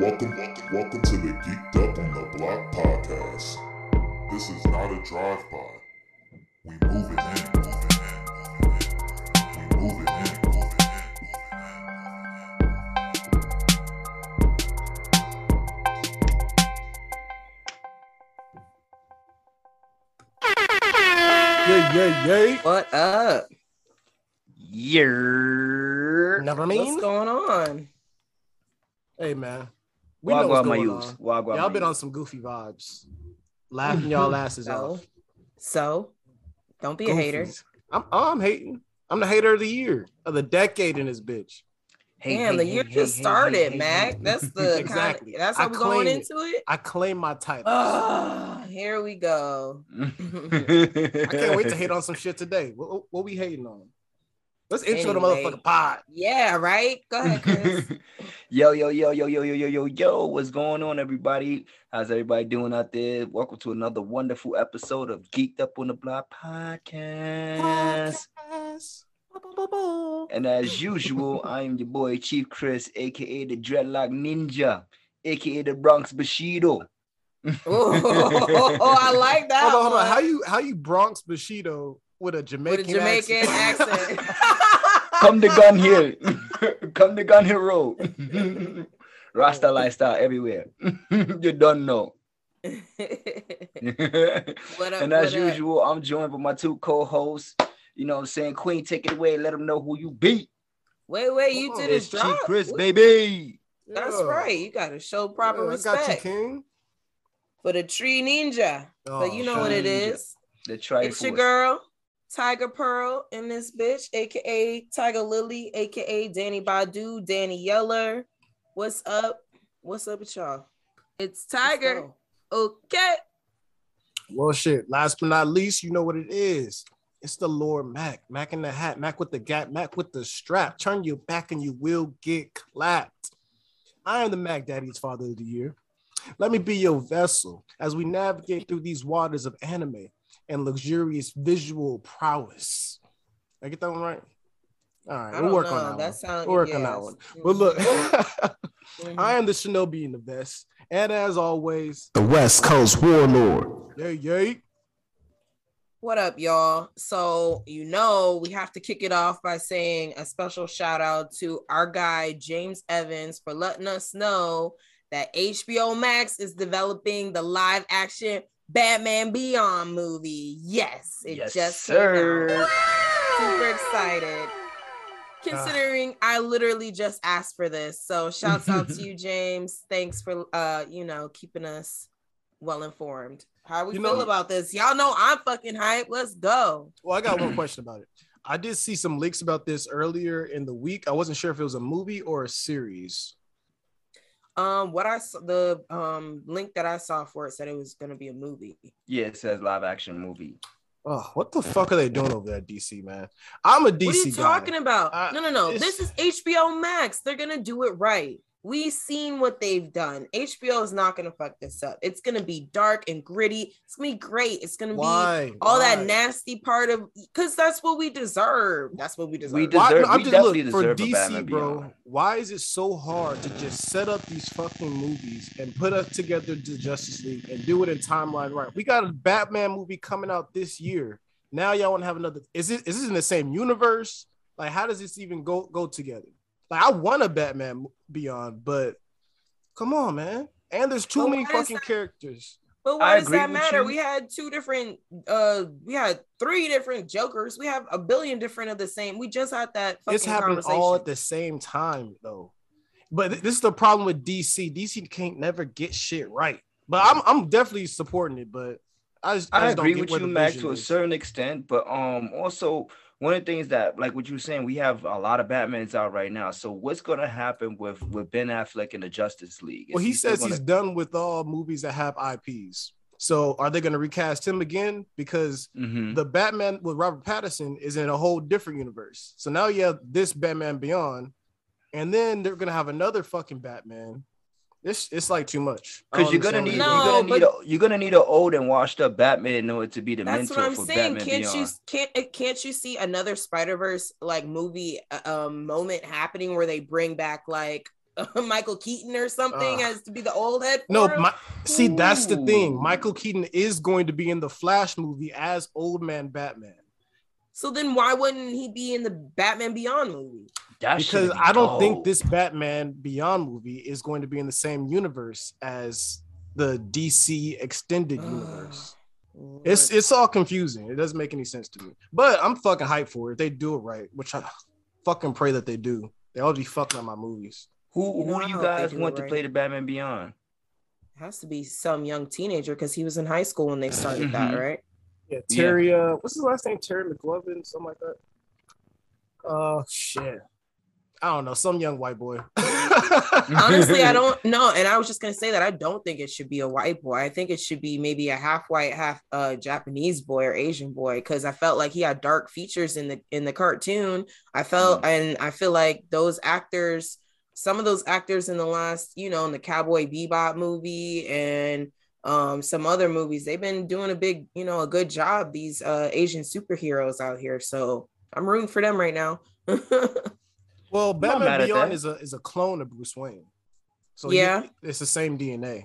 Welcome, welcome, welcome to the Geeked Up on the Block podcast. This is not a drive-by. We move it in, move it in, we move it in, move it Yeah, yeah, yeah. What up? Yeah. Know what mean? What's going on? Hey, man. We know what's my going use. on. Wagwan Y'all been on some goofy vibes. Laughing y'all asses So, off. so don't be a hater. I'm, oh, I'm hating. I'm the hater of the year, of the decade in this bitch. Hey, Damn, hey, the year hey, just hey, started, hey, hey, Mac. hey. That's the Exactly. kind of, that's I how we going it. into it. I claim my title. Ah, here we go. I can't wait to hate on some shit today. What, what, what we hating on? Let's intro the motherfucking pod. Yeah, right. Go ahead, Chris. yo, yo, yo, yo, yo, yo, yo, yo, yo. What's going on, everybody? How's everybody doing out there? Welcome to another wonderful episode of Geeked Up on the Block podcast. And as usual, I am your boy Chief Chris, aka the Dreadlock Ninja, aka the Bronx Bushido. oh, I like that. Hold on, hold on. How you how you Bronx Bushido with a Jamaican, with a Jamaican accent? Come to Gun Hill. Come to Gun Hill Road. Rasta lifestyle everywhere. you don't know. what up? and as what up? usual, I'm joined by my two co-hosts. You know what I'm saying? Queen, take it away. Let them know who you beat. Wait, wait, you Oh, did It's a Chief drop. Chris, What- baby. That's Yeah. right. You got to show proper Yeah, I got you, King. for the tree ninja. but Oh, you know what it Ninja. is. The Triforce. It's your girl, Tiger Pearl, in this bitch, aka Tiger Lily, aka Danny Badu, Danny Yeller. What's up? What's up with y'all? It's Tiger. Okay. Well, shit. Last but not least, you know what it is. It's the Lord Mac. Mac in the hat. Mac with the gap. Mac with the strap. Turn your back and you will get clapped. I am the Mac Daddy's Father of the Year. Let me be your vessel as we navigate through these waters of anime and luxurious visual prowess. I get that one right? All right, we'll don't work know. on that. That one. sounds We'll work on that one. But look, Mhm. I am the shinobi in the vest. And as always, The West Coast Warlord. yay, yay. What up, y'all? So, you know, we have to kick it off by saying a special shout out to our guy, James Evans, for letting us know that HBO Max is developing the live action Batman Beyond movie. Yes, it Yes, just sir. came out. Super excited. Considering I literally just asked for this. So, shouts out to you, James. Thanks for uh, you know, keeping us well informed. How we You feel know- about this? Y'all know I'm fucking hype. Let's go. Well, I got one question about it. I did see some leaks about this earlier in the week. I wasn't sure if it was a movie or a series. Um, what I saw the um link that I saw for it said it was gonna be a movie. Yeah, it says live action movie. Oh, what the fuck are they doing over there at DC, man? I'm a DC what are you guy. talking about? Uh, no, no, no. This is HBO Max. They're gonna do it right. We've seen what they've done. HBO is not gonna fuck this up. It's gonna be dark and gritty. It's gonna be great. It's gonna be all Why? that nasty part of because that's what we deserve. That's what we deserve. We Why, no, I'm we just definitely look for deserve DC, Batman bro. Why is it so hard to just set up these fucking movies and put us together the Justice League and do it in timeline right? We got a Batman movie coming out this year. Now y'all want to have another? Is it is this in the same universe? Like, how does this even go go together? Like, I want a Batman Beyond, but come on, man. And there's too But many fucking that- characters. But I why does that matter? We had two different uh we had three different jokers. We have a billion different of the same. We just had that fucking It's happening all at the same time, though. But th- this is the problem with DC. DC can't never get shit right. But I'm I'm definitely supporting it. But I just, I I just don't agree get with where you, the Mac, vision to a certain extent, but um, also one of the things that, like what you were saying, we have a lot of Batmans out right now. So what's gonna happen with with Ben Affleck and the Justice League? Well, Is he says gonna- he's done with all movies that have IPs. So are they going to recast him again? Because Mhm. the Batman with Robert Pattinson is in a whole different universe. So now you have this Batman Beyond, and then they're going to have another fucking Batman. It's it's like too much. Because you're gonna need No, you're gonna need but- a, you're gonna need an old and washed up Batman in order to be the That's mentor what I'm for saying. Batman Can't Beyond. you can't uh, can't you see another Spider Verse like movie uh, um moment happening where they bring back like Michael Keaton or something Uh, as to be the old head. No, my, see that's the thing. Michael Keaton is going to be in the Flash movie as Old Man Batman so then why wouldn't he be in the Batman Beyond movie? That because should've I don't been think this Batman Beyond movie is going to be in the same universe as the DC extended universe. It's it's all confusing. It doesn't make any sense to me. But I'm fucking hyped for it. They do it right, which I fucking pray that they do. They always be fucking up my movies. Who You know, who I do you guys do want it to play the Batman Beyond? It has to be some young teenager because he was in high school when they started that, Mhm. right? Yeah, Terry. Uh, what's his last name? Terry McLovin, something like that. Oh shit. I don't know. Some young white boy. Honestly, I don't know. And I was just gonna say that I don't think it should be a white boy. I think it should be maybe a half white, half uh Japanese boy or Asian boy, because I felt like he had dark features in the in the cartoon. I felt and I feel like those actors, some of those actors in the last, you know, in the Cowboy Bebop movie and um some other movies, they've been doing a big, you know, a good job, these uh Asian superheroes out here. So I'm rooting for them right now. Well, not Batman Beyond that. is a is a clone of Bruce Wayne. So Yeah. he- it's the same DNA.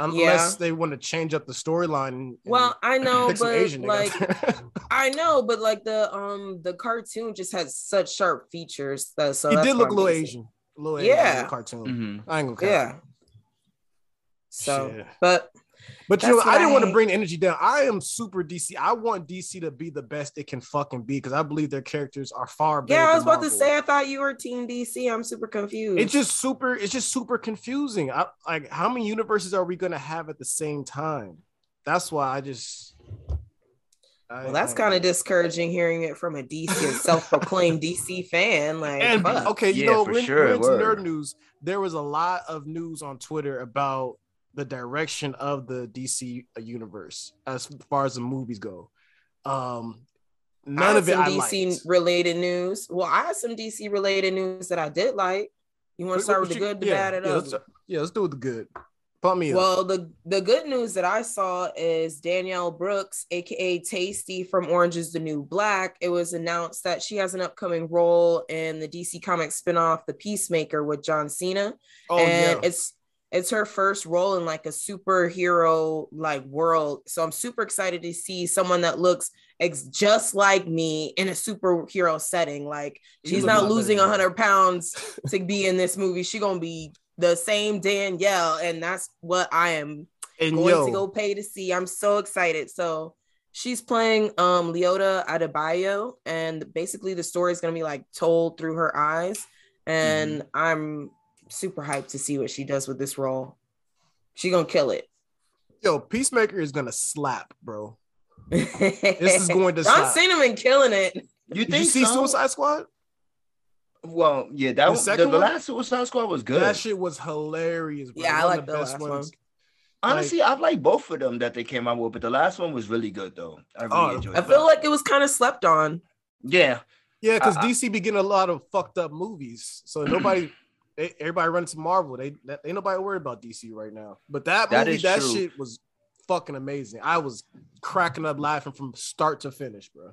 Yeah. Unless they want to change up the storyline. well, I know, but like. I know, but like the um the cartoon just has such sharp features. That, so he did look a I'm little Asian. A little Asian in Yeah. the cartoon. Mhm. I ain't gonna count. Yeah. So, Shit. but But you know, I didn't I want to bring the energy down. I am super DC. I want DC to be the best it can fucking be because I believe their characters are far better. yeah, I was than about to say I thought you were Team DC. I'm super confused. it's just super. It's just super confusing. I, like, how many universes are we gonna have at the same time? That's why I just. I- well, that's kind of discouraging hearing it from a DC, self-proclaimed DC fan. Like, And okay, you Yeah, know, for when, sure, when it's nerd news, there was a lot of news on Twitter about the direction of the DC universe as far as the movies go. Um, none of it some DC liked. related news. Well, I had some DC related news that I did like. You want to start what with the good, the yeah, bad, and yeah, let's, yeah, let's do it the good. Pump me up. Well, the the good news that I saw is Danielle Brooks, aka Tasty from Orange is the New Black. It was announced that she has an upcoming role in the DC Comics spinoff, The Peacemaker, with John Cena, Oh and yeah, it's it's her first role in like a superhero like world. So I'm super excited to see someone that looks ex- just like me in a superhero setting. Like she's look a lot not losing than hundred pounds to be in this movie. She gonna be the same Danielle, and that's what I am and going yo, to go pay to see. I'm so excited. So she's playing um Leota Adebayo, and basically the story is gonna be like told through her eyes. And Mm-hmm. I'm super hyped to see what she does with this role. She gonna kill it. yo, Peacemaker is gonna slap, bro. this is going to John slap. Cena been killing it. You Did think you see so? Suicide Squad? Well, yeah, that The was the, second the last Suicide Squad was good. That shit was hilarious. Bro. Yeah, I One of like the last one. Honestly, I like both of them that they came out with, but the last one was really good though. I really Oh, enjoyed I it. feel like it was kind of slept on. yeah, Yeah, because I- I- DC be getting a lot of fucked up movies, so nobody, they, everybody runs to Marvel. They that, ain't nobody worried about DC right now. But that That movie, is that true. shit was fucking amazing. I was cracking up laughing from start to finish, bro.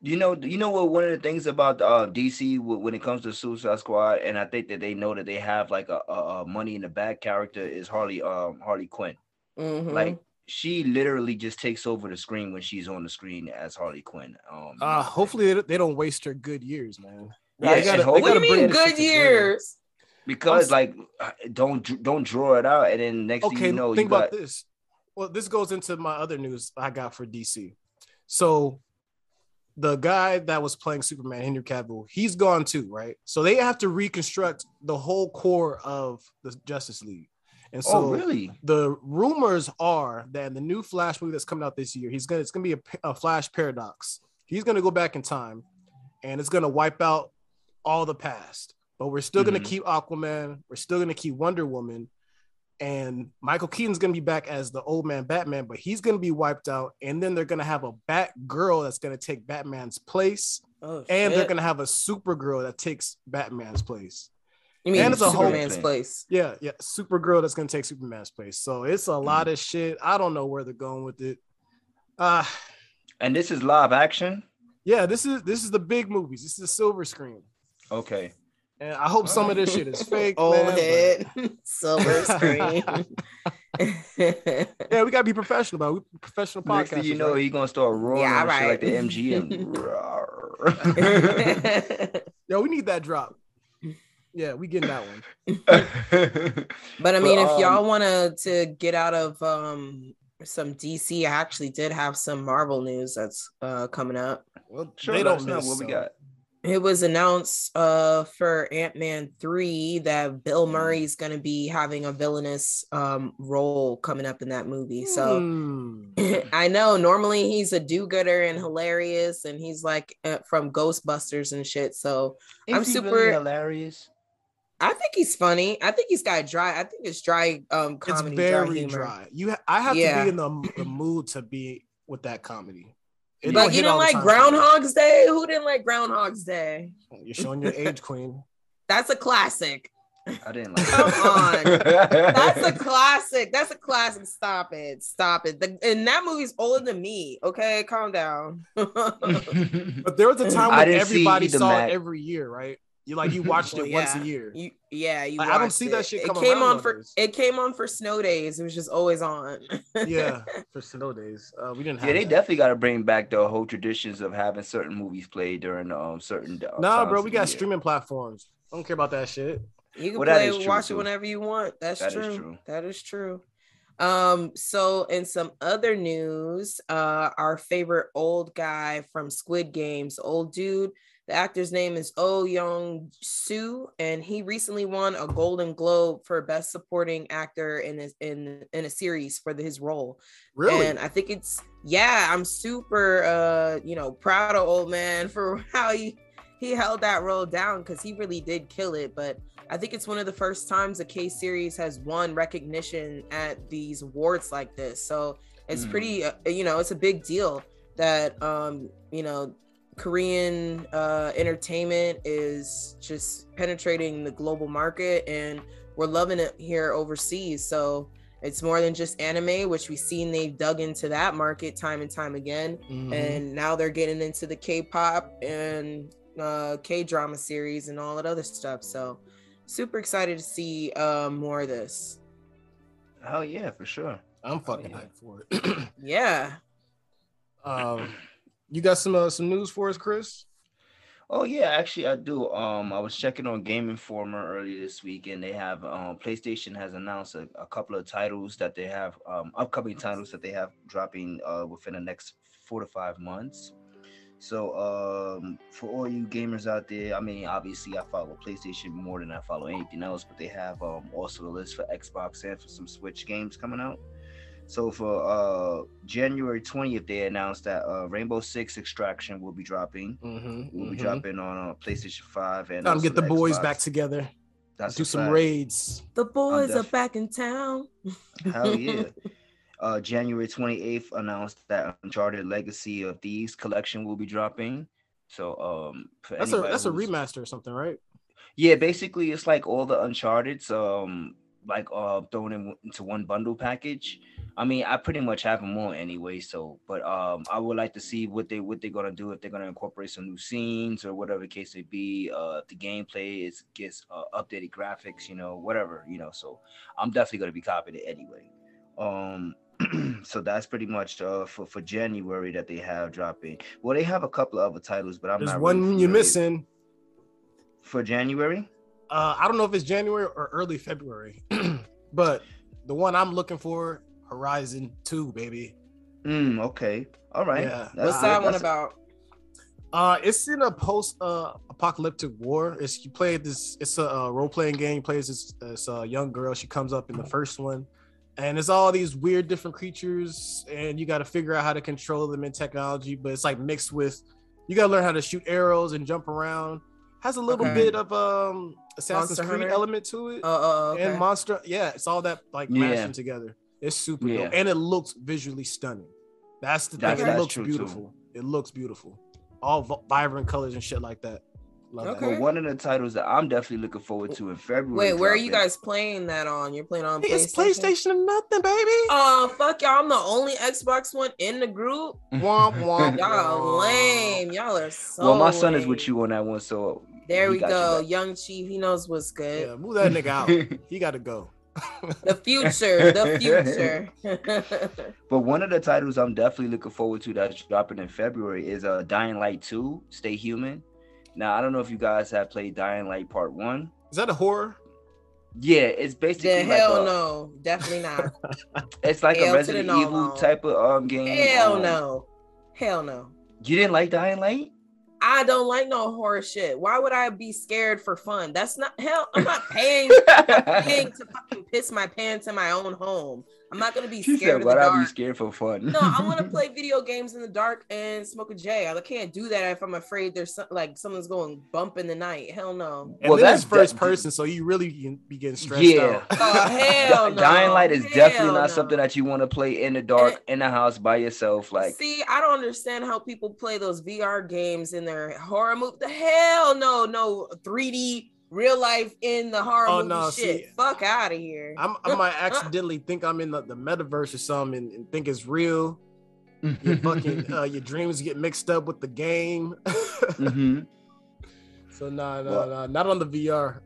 you know, you know what? One of the things about uh, DC when it comes to Suicide Squad, and I think that they know that they have like a, a, a money in the bag character is Harley um Harley Quinn. Mhm. Like she literally just takes over the screen when she's on the screen as Harley Quinn. Um, Uh, hopefully they, they don't waste her good years, man. Yeah, gotta- and they hope- what do you bring mean good years? Because like don't don't draw it out, and then next thing you know, think you about got this. Well, this goes into my other news I got for DC. So the guy that was playing Superman, Henry Cavill, he's gone too, right? So they have to reconstruct the whole core of the Justice League. And oh, so oh really? the rumors are that in the new Flash movie that's coming out this year, he's gonna it's gonna be a, a Flash paradox. He's gonna go back in time, and it's gonna wipe out all the past. But we're still gonna Mhm. keep Aquaman. We're still gonna keep Wonder Woman, and Michael Keaton's gonna be back as the old man Batman, but he's gonna be wiped out. And then they're gonna have a Batgirl that's gonna take Batman's place, Oh, and they're gonna have a Supergirl that takes Batman's place. You mean and it's a whole Superman's thing. place? Yeah, yeah, Supergirl that's gonna take Superman's place. So it's a lot of shit. I don't know where they're going with it. Uh And this is live action. yeah, this is this is the big movies. This is the silver screen. Okay. And I hope some of this shit is fake. Old man, but- silver screen. Yeah, we gotta be professional, about it. We professional Next you know, right? he gonna start roaring Yeah, yeah, shit like the. MGM. Yo, we need that drop. Yeah, we getting that one. But I mean, But, if y'all um, wanted to get out of um some DC, I actually did have some Marvel news that's uh coming up. Well, sure, they let don't know miss, what we got. It was announced uh for Ant-Man 3 that Bill Mm. Murray's gonna be having a villainous um role coming up in that movie. So Hmm. I know normally he's a do-gooder and hilarious, and he's like uh, from Ghostbusters and shit. So I'm he super- really hilarious. I think he's funny. I think he's got dry. I think it's dry um it's comedy. very humor. dry. You, ha- I have to be in the, the mood to be with that comedy. It Like you hit didn't like time. Groundhog's Day? Who didn't like Groundhog's Day? You're showing your age, queen. That's a classic. I didn't like. Come on. That's a classic. That's a classic. Stop it. Stop it. The, and that movie's older than me. Okay, calm down. But there was a time when everybody saw Mac. it every year, right? You like you watched Well, it once a year. You, yeah, you. Like, I don't watched see that it. shit It came on for. nowadays. It came on for snow days. It was just always on. yeah, for snow days. Uh, we didn't have Yeah, they that. definitely got to bring back the whole traditions of having certain movies played during um certain. Uh, Nah, bro, we the got year. streaming platforms. I don't care about that shit. You can Well, play, true, watch too. it whenever you want. That's That is true. true. That is true. Um, so in some other news, uh, our favorite old guy from Squid Games, old dude, the actor's name is Oh Young Soo, and he recently won a Golden Globe for Best Supporting Actor in a, in in a series for the, his role. Really? And I think it's yeah, I'm super uh, you know, proud of old man for how he he held that role down because he really did kill it. But I think it's one of the first times a K series has won recognition at these awards like this. So it's Mm. pretty, uh, you know, it's a big deal that um, you know, Korean uh entertainment is just penetrating the global market and we're loving it here overseas. So it's more than just anime, which we've seen they've dug into that market time and time again Mhm. and now they're getting into the K-pop and uh, K-drama series and all that other stuff. So super excited to see uh, more of this. Oh yeah, for sure. I'm fucking yeah. hyped for it. Yeah. um, you got some uh, some news for us, Chris? Oh yeah, actually I do. Um, I was checking on Game Informer earlier this week, and they have um PlayStation has announced a, a couple of titles that they have um upcoming titles that they have dropping uh within the next four to five months. So um for all you gamers out there, I mean obviously I follow PlayStation more than I follow anything else, but they have um also a list for Xbox and for some Switch games coming out. So for uh January 20th, they announced that uh Rainbow Six Extraction will be dropping Mm-hmm. will be dropping on uh, PlayStation 5 and Time to get the boys Xbox. back together. That's do some fact. raids. The boys are back in town. Hell yeah. Uh, January 28th announced that Uncharted Legacy of Thieves collection will be dropping. So um for That's a that's a remaster or something, right? Yeah, basically it's like all the Uncharted's um like uh thrown in into one bundle package. I mean, I pretty much have them all anyway. So, but um, I would like to see what they what they're gonna do if they're gonna incorporate some new scenes or whatever the case may be. Uh, the gameplay is gets uh, updated graphics, you know, whatever, you know. So, I'm definitely gonna be copying it anyway. Um, so that's pretty much uh for for January that they have dropping. Well, they have a couple of other titles, but I'm There's not one really you're missing. for January. Uh, I don't know if it's January or early February, but the one I'm looking for, Horizon Two, baby. Mm, okay. All right. Yeah. That's What's Uh, that one about? Uh, it's in a post uh apocalyptic war. It's you play this. It's a uh, role playing game. You play as this, this uh, young girl. She comes up in the first one, and it's all these weird different creatures, and you got to figure out how to control them in technology. But it's like mixed with, you got to learn how to shoot arrows and jump around. Has a little Okay. bit of um Assassin's Monster Creed Hunter? element to it, Oh, oh, okay. and monster. Yeah, it's all that like Yeah. mashing together. It's super Yeah. dope, and it looks visually stunning. That's the That's- thing. It looks true, too. beautiful. It looks beautiful. All vi- vibrant colors and shit like that. Love Okay. that. But one of the titles that I'm definitely looking forward to in February. Wait, where are you dropping- guys playing that on? You're playing on Hey, PlayStation? It's PlayStation or nothing, baby. Oh fuck y'all! I'm the only Xbox one in the group. Womp womp. Y'all lame. Y'all are so. well, my son is with you on that one, so There we got you go. Young Chief, he knows what's good. Yeah, move that nigga out. He got to go. The future, the future. But one of the titles I'm definitely looking forward to that's dropping in February is uh Dying Light 2, Stay Human. Now I don't know if you guys have played Dying Light Part 1. Is that a horror? Yeah, it's basically the like hell a- no, definitely not. it's like Hell a Resident no, Evil no. type of um game. hell Um, no, hell no. You didn't like Dying Light? I don't like no horror shit. Why would I be scared for fun? That's not hell. I'm not paying paying to fucking piss my pants in my own home. I'm not gonna be She scared said, of "Why the not be scared for fun?" No, I want to play video games in the dark and smoke a J. I can't do that if I'm afraid there's some, like someone's going bump in the night. Hell no. And Well, that's first de- person, so you really can be getting stressed Yeah. out. Oh hell no. Dying Light is definitely not no. something that you want to play in the dark in the house by yourself. Like, See, I don't understand how people play those VR games in their horror movie. The hell no, no 3D real life in the horror Oh, movie no, shit. see, Fuck out of here. I'm, I might accidentally think I'm in the, the metaverse or something and, and think it's real. Your fucking uh, your dreams get mixed up with the game. Mhm. so nah, nah, Well- nah, not on the VR.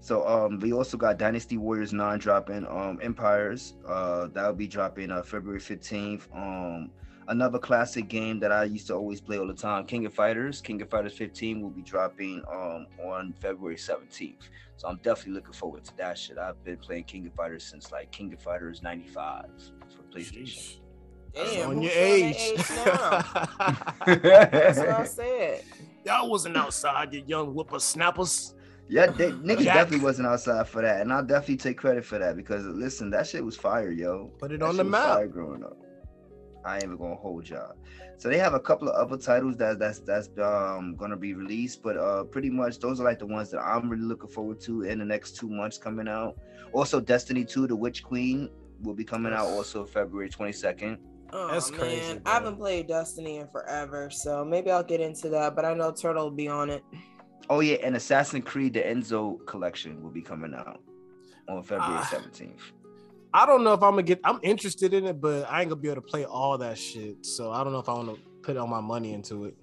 So um we also got Dynasty Warriors 9 dropping um Empires. Uh that'll be dropping uh February 15th. Um another classic game that I used to always play all the time, King of Fighters. King of Fighters 15 will be dropping um on February 17th. So I'm definitely looking forward to that shit. I've been playing King of Fighters since like King of Fighters 95 for PlayStation. Damn, on your showing age. That's what I said. Y'all wasn't outside, you young whippersnappers. Yeah, they, niggas Jack. definitely wasn't outside for that, and I'll definitely take credit for that because listen, that shit was fire, yo. Put it That on shit the was map. fire growing up. I ain't even gonna hold y'all. So they have a couple of other titles that that's that's um gonna be released, but uh pretty much those are like the ones that I'm really looking forward to in the next two months coming out. Also, Destiny 2, The Witch Queen will be coming out also February 22nd. Oh, That's man. crazy, I haven't bro. played Destiny in forever, so maybe I'll get into that. But I know Turtle will be on it. Oh yeah, and Assassin's Creed The Enzo collection will be coming out on February Ah. 17th. I don't know if I'm gonna get. I'm interested in it, but I ain't gonna be able to play all that shit. So I don't know if I want to put all my money into it.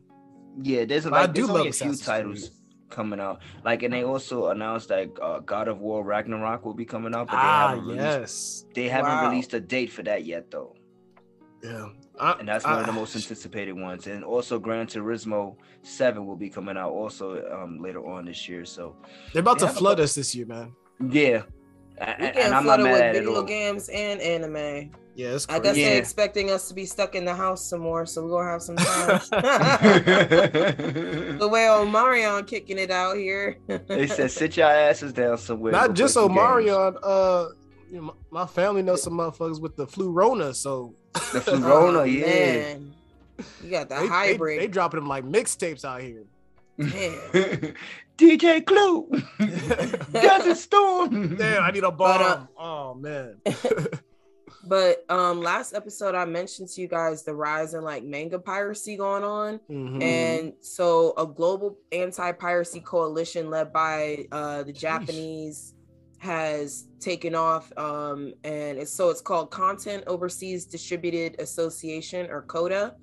Yeah, there's But I like do there's love a few titles coming out. Like, and they also announced that uh, God of War Ragnarok will be coming out, but they Ah, haven't released. yes, They haven't Wow. released a date for that yet, though, yeah. I, and that's one of the most anticipated ones. And also, Gran Turismo Seven will be coming out also um, later on this year. So, They're about They to have a flood us this year, man. yeah, We a- getting and I'm not flooded mad with at at video all. games and anime. Yeah, I guess Yeah. they're expecting us to be stuck in the house some more, so we're gonna have some time. the way Omarion kicking it out here. they said, "Sit your asses down somewhere." Not just play some games." Omarion. Uh, you know, my, my family knows some motherfuckers with the flu Rona, so The Florona, Oh, yeah. man. You got the they, they, hybrid. they dropping them like mixtapes out here. Damn. DJ Clue, Desert Storm. Damn, I need a But, uh, oh man. But um last episode I mentioned to you guys the rise in like manga piracy going on. Mhm. And so a global anti-piracy coalition led by uh the Japanese has taken off um and it's so it's called Content Overseas Distributed Association or CODA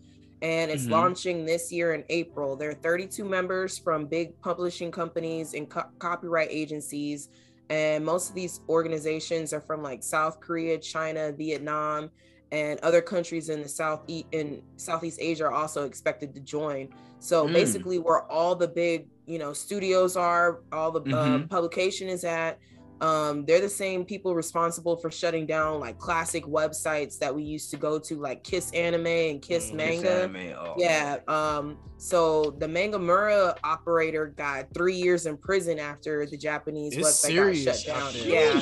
and it's Mhm. launching this year in April. There are 32 members from big publishing companies and co- copyright agencies and most of these organizations are from like South Korea, China, Vietnam, and other countries in the south in Southeast Asia are also expected to join. So Mm. basically, where all the big you know studios are, all the uh, Mhm. publication is at. Um, they're the same people responsible for shutting down like classic websites that we used to go to, like Kiss Anime and Kiss Mm, Manga. anime, oh, Yeah. Um, so the Mangamura operator got three years in prison after the Japanese It's website serious got shut down. out. Yeah.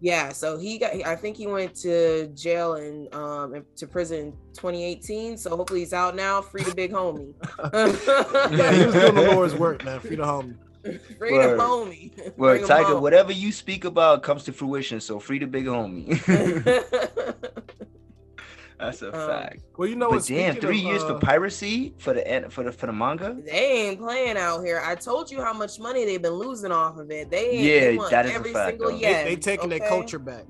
Yeah. So he got I think he went to jail and um to prison in 2018. So hopefully he's out now, free to big homie. yeah, he was doing the Lord's work, man. Free the homie. Free Word. to homie. Well, Tiger, home. whatever you speak about comes to fruition. So free the big homie. That's a Um, fact. Well, you know But what? damn, three of, years uh, for piracy for the an- for the for the manga. they ain't playing out here. I told you how much money they've been losing off of it. They ain't, Yeah, they want that is a fact, single though. They, they taking their culture back.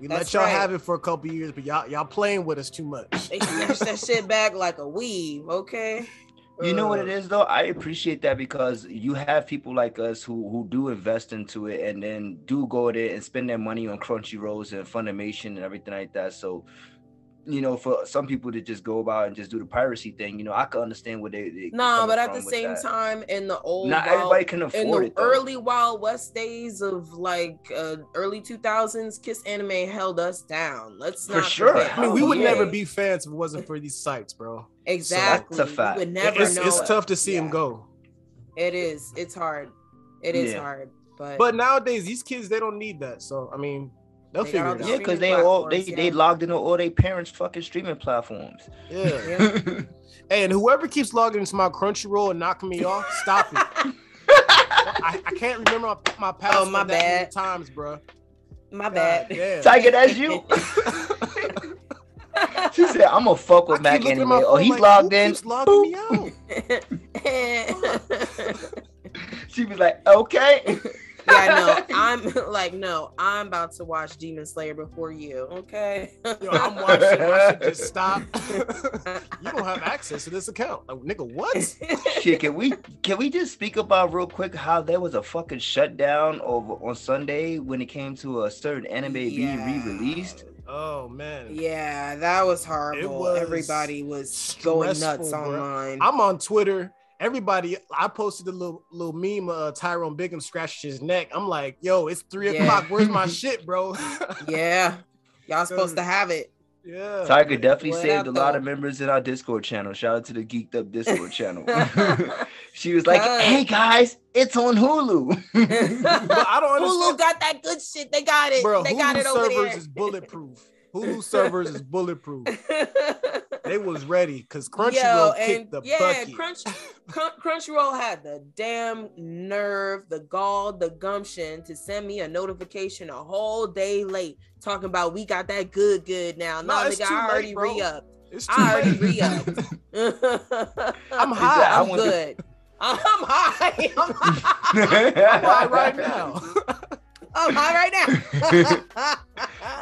We let That's y'all right. have it for a couple years, but y'all y'all playing with us too much. They snatch that shit back like a weave, okay? You know what it Uh, though? I appreciate that because you have people like us who who do invest into it and then do go there and spend their money on Crunchyrolls and Funimation and everything like that. So, you know, for some people to just go about and just do the piracy thing, you know, I can understand what they. they No, but at the same that. time, in the old not Wild- everybody can in afford the it. Though. early Wild West days of like uh, early 2000s, Kiss Anime held us down. Let's For not sure. forget. I mean, we would yeah. never be fans if it wasn't for these sites, bro. exactly. That's a fact. We would never it's know. it's it. tough to see him Yeah. go. It is. It's hard. It is Yeah. hard. But, But nowadays, these kids they don't need that. So I mean, they'll They figure it out. Yeah, Yeah, because they all they platforms, they logged into all their parents' fucking streaming platforms. Yeah. Hey, and whoever keeps logging into my Crunchyroll and knocking me off, stop it. I, I can't remember my, my password Oh, my that many bad. times, bro. My bad. Damn. Tiger, that's you. she said, "I'm gonna fuck with keep Mac looking at anyway." Oh, he's like, logged in. keeps logging me out. She was like, "Okay." Yeah, no, I'm like, no, I'm about to watch Demon Slayer before you. Okay. Yo, I'm watching. I should just stop. you don't have access to this account, like, nigga. What? Shit, can we can we just speak about real quick how there was a fucking shutdown over on Sunday when it came to a certain anime being re-released? Oh man. yeah, that was horrible. was Everybody was going nuts stressful, bro. online. I'm on Twitter. Everybody, I posted a little little meme. Uh, Tyrone Biggums scratched his neck. I'm like, yo, it's three Yeah. o'clock. Where's my shit, bro? yeah, y'all supposed to have it. yeah. Tiger definitely What saved a lot of members in our Discord channel. Shout out to the Geeked Up Discord channel. she was like, "Hey guys, it's on Hulu." But I don't Hulu got that good shit. They got it. bro. they Hulu got it over servers there. is bulletproof. Hulu servers is bulletproof. They was ready because Yo, Crunchyroll and kicked the yeah, bucket. Crunch, Crun- Crunchyroll had the damn nerve, the gall, the gumption to send me a notification a whole day late, talking about we got that good, good now. No, Nah, it's nigga, too I late, already bro. re-upped. It's too I already late. re-upped. I'm I'm high. I I'm want to- good. I'm high. I'm high. I'm high right now. Oh, I'm high right now.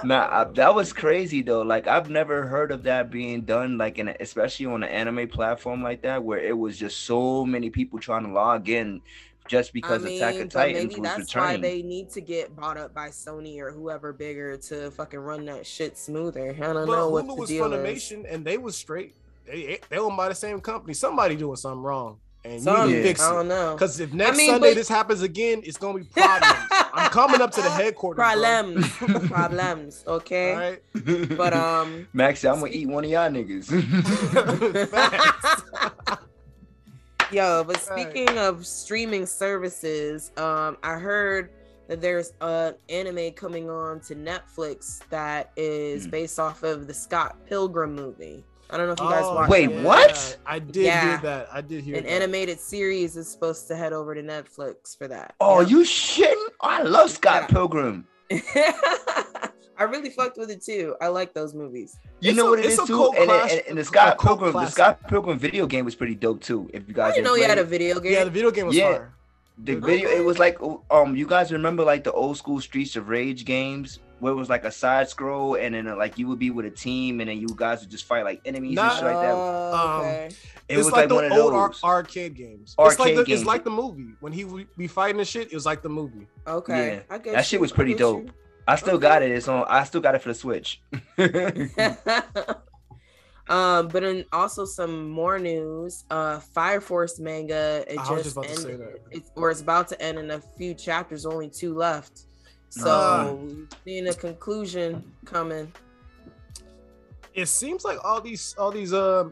Nah, I, that was crazy though. Like I've never heard of that being done, like in a, especially on an anime platform like that, where it was just so many people trying to log in just because I mean, Attack of Titans maybe was that's why they need to get bought up by Sony or whoever bigger to fucking run that shit smoother. I don't But know what Hulu the was deal is. Funimation, and they was straight. They they owned by the same company. Somebody doing something wrong, and you need to Yeah. fix I don't know. Because if next mean, Sunday but- this happens again, it's gonna be problems. I'm coming up to the headquarters. Problems, problems. Okay, All right. but um, Maxie, I'm gonna eat one of y'all niggas. Facts. yo. But Right. speaking of streaming services, um, I heard that there's an anime coming on to Netflix that is Hmm. based off of the Scott Pilgrim movie. I don't know if you guys Oh, watched Wait, it. yeah. what? I did Yeah. hear that. I did hear An that. animated series is supposed to head over to Netflix for that. oh, Yeah. you shitting? I love Scott Yeah. Pilgrim. I really fucked with it too. I like those movies. You It's know a- what it it's is a too, and, class- and, and the Scott cult Pilgrim, the. Scott Pilgrim video game was pretty dope too. If you guys I didn't know ever he had a played video game. Yeah, the video game was Yeah. fire. the video it was like um you guys remember like the old school streets of rage games where it was like a side scroll and then uh, like you would be with a team and then you guys would just fight like enemies Nah, and shit like that Oh, Um, okay. it it's was like, like, one the of old ar- those arcade games. it's like Arcade the, games. it's like the movie when he would be fighting the shit. It was like the movie. okay. yeah, I get that shit was pretty get dope. you. i still Okay. got it it's on i still got it for the switch um, but in also some more news. Uh, Fire Force manga. It I just, was just about to say ended. that. It's or it's about to end in a few chapters. Only two left. So we're seeing a conclusion coming. It seems like all these all these uh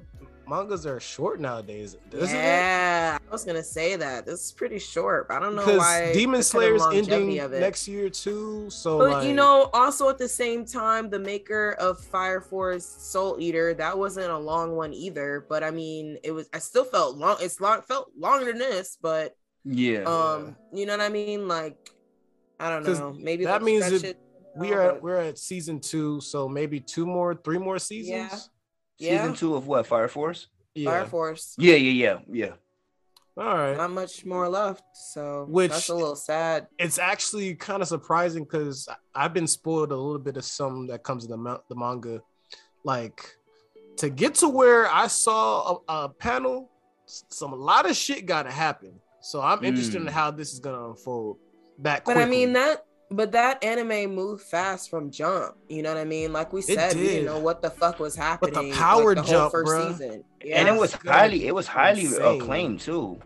mangas are short nowadays. Doesn't it? yeah, I was gonna say that. This is pretty short. I don't know Because why. Demon the kind of Slayer's ending of it. next year too. So But like, you know, also at the same time, the maker of Fire Force Soul Eater, that wasn't a long one either. But I mean, it was. I still felt long. It's long. Felt longer than this, but yeah um, you know what I mean? Like, I don't know. Maybe that means stretch it- it, we are but- we're at season two, so maybe two more, three more seasons. Yeah. season two of what fire force Yeah. Fire Force. yeah yeah yeah yeah All right. Not much more left, so Which- that's a little sad. It's actually kind of surprising because I've been spoiled a little bit of some that comes in the ma- the manga. Like to get to where I saw a, a panel some a lot of shit got to happen. So I'm interested in Mm. how this is gonna unfold. Back, But I mean that but that anime moved fast from jump. You know what I mean? Like we said, we did. didn't know what the fuck was happening. power like, the whole jump, first bruh. season. and it was it's highly it was highly insane. acclaimed too.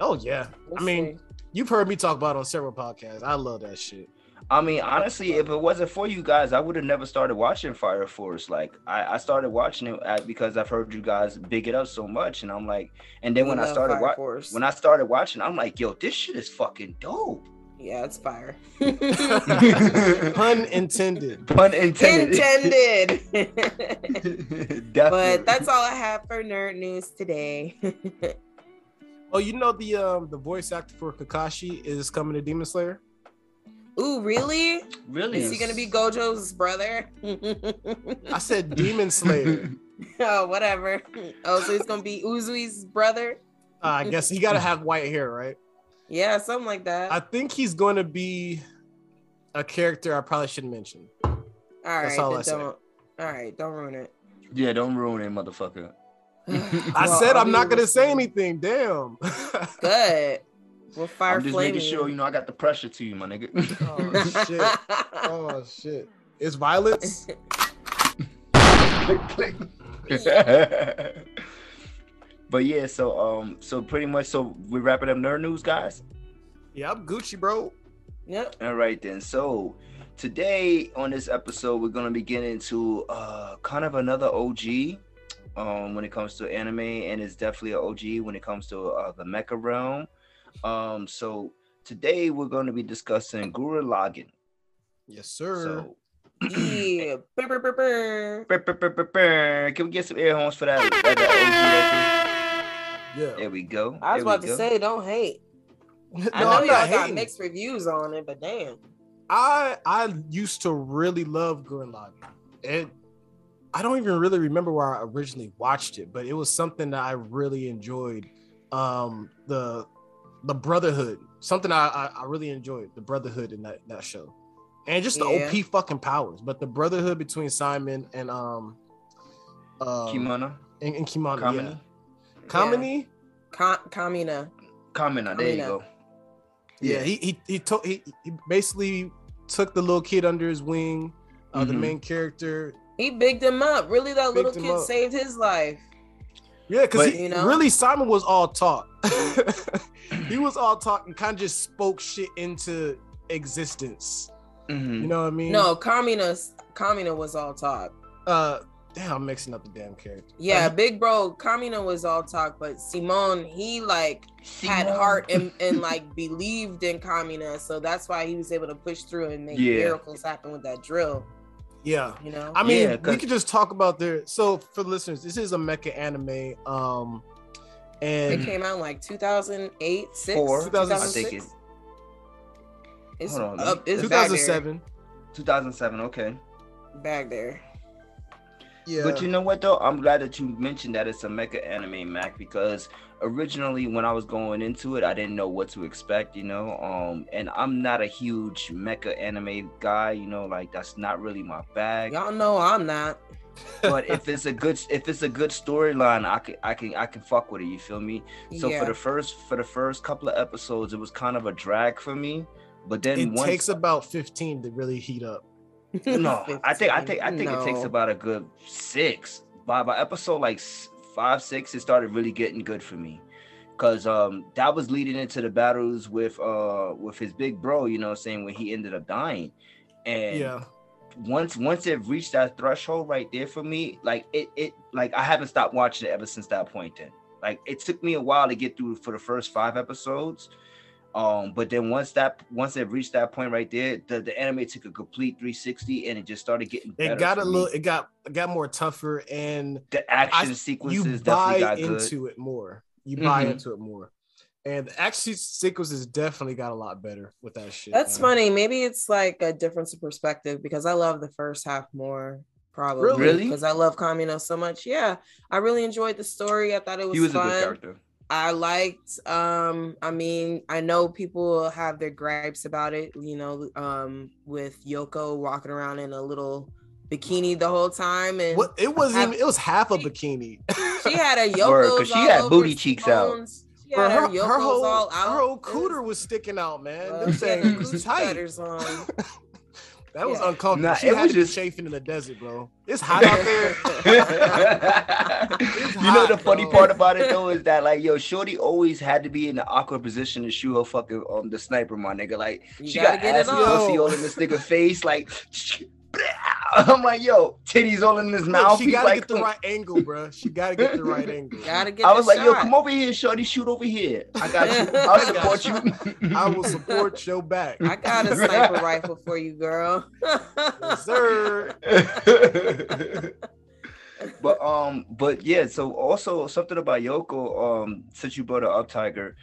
oh yeah. We'll I mean, see. you've heard me talk about it on several podcasts. I love that shit. I mean, honestly, if it wasn't for you guys, I would have never started watching Fire Force. Like, I, I started watching it at, because I've heard you guys big it up so much, and I'm like, and then when I love started Fire watching, when I started watching, I'm like, yo, this shit is fucking dope. yeah, it's fire. Pun intended. Pun intended. Intended. Definitely. but that's all I have for nerd news today. Oh, you know the um the voice actor for Kakashi is coming to Demon Slayer. Ooh, really? really. Is he gonna be Gojo's brother? I said Demon Slayer. oh, whatever. Oh, so he's gonna be Uzui's brother? Uh, I guess he got to have white hair, right? Yeah, something like that. I think he's going to be a character I probably shouldn't mention. all right, all then I say. don't. All right, don't ruin it. Yeah, don't ruin it, motherfucker. I Well, said I'll I'm not going to say anything. Damn. Good. We'll fire I'm just flame making sure you know I got the pressure to you, my nigga. oh shit. Oh shit. It's violence. click, click. but yeah, so um, so pretty much, so we wrapping up nerd news, guys. Yeah, I'm Gucci, bro. Yep. All right then. So today on this episode, we're gonna be getting into uh kind of another OG um when it comes to anime, and it's definitely an OG when it comes to uh, the mecha realm. Um, so today we're gonna be discussing Gurren Lagann. Yes, sir. So. Yeah. Can we get some air horns for that? that, that yeah. There we go. I was There about to go. say, don't hate. no, I know I'm y'all got mixed reviews on it, but damn. I I used to really love Gurren Lagann. It I don't even really remember where I originally watched it, but it was something that I really enjoyed. Um, the the brotherhood, something I I, I really enjoyed the brotherhood in that that show, and just the Yeah. OP fucking powers. But the brotherhood between Simon and um, uh, Kimono. and, and Kimano, Kamini. yeah. Kamini, Ka- Kamina. Kamina. There you go. yeah, he he he, to, he he basically took the little kid under his wing, uh, the Mhm. main character, He bigged him up. Really, that little Bigged him kid saved his life. Yeah, because you know- really Simon was all talk. he was all talking, kind of just spoke shit into existence. Mhm. You know what I mean? No, Kamina. Kamina was all talk. Uh, damn, I'm mixing up the damn character. Yeah, Uh, big bro. Kamina was all talk, but Simone, he like had heart and, and like believed in Kamina, so that's why he was able to push through and make Yeah. miracles happen with that drill. yeah. You know. I mean, Yeah, we 'cause- could just talk about their. So for the listeners, this is a mecha anime. Um, it came out in like 2008, six, Four, I 2006. think it- It's Hold on, up. It's 2007. 2007. Okay. Back there. Yeah. But you know what though? I'm glad that you mentioned that it's a mecha anime, Mac, because originally when I was going into it, I didn't know what to expect, you know. Um, and I'm not a huge mecha anime guy, you know, like that's not really my bag. Y'all know I'm not. But if it's a good if it's a good storyline, I can I can I can fuck with it. You feel me? So yeah. for the first for the first couple of episodes, it was kind of a drag for me. But then it once takes about 15 to really heat up. no, I think I think I think it takes about a good six. By by episode like five, six, it started really getting good for me. Cause um that was leading into the battles with uh with his big bro, you know what I'm saying, when he ended up dying. And Yeah. Once once it reached that threshold right there for me, like it it like I haven't stopped watching it ever since that point then. Like it took me a while to get through for the first five episodes. Um, but then once that once it reached that point right there, the, the anime took a complete 360 and it just started getting. It got a me. little. It got it got more tougher, and the action I- sequences you definitely buy got good. into it more. You buy Mhm. into it more, and the action sequences definitely got a lot better with that shit. That's man. funny. Maybe it's like a difference of perspective because I love the first half more. Probably Really? Really? because I love Kamino so much. Yeah, I really enjoyed the story. I thought it was, He was fun. a good character. I liked um I mean I know people have their gripes about it, you know, um with Yoko walking around in a little bikini the whole time and What it wasn't. have- even, it was half a bikini. She had a Yoko's Word, 'cause she had booty cheeks out. Simone's. She Bro, had her, her, her whole all out. her whole It cooter was- was sticking out, man. uh, Them she had things the was tight. That was Yeah. uncomfortable. Nah, she it had was to be just- chafing in the desert, bro. It's hot out there. you know the hot, funny bro. part about it though is that like yo, Shorty always had to be in the awkward position to shoot her fucking um the sniper, my nigga. Like You she gotta got get it ass and on. pussy all in this nigga face, like I'm like, yo, titties all in his mouth. she He's gotta like, get the right angle, bro. She gotta get the right angle. Gotta get. I was like, yo, come over here, Shorty, shoot over here. I got you. I'll support you. I will support your back. I got a sniper rifle for you, girl. Yes, sir. but um, but yeah. So also something about Yoko. Um, since you brought her up, Tiger.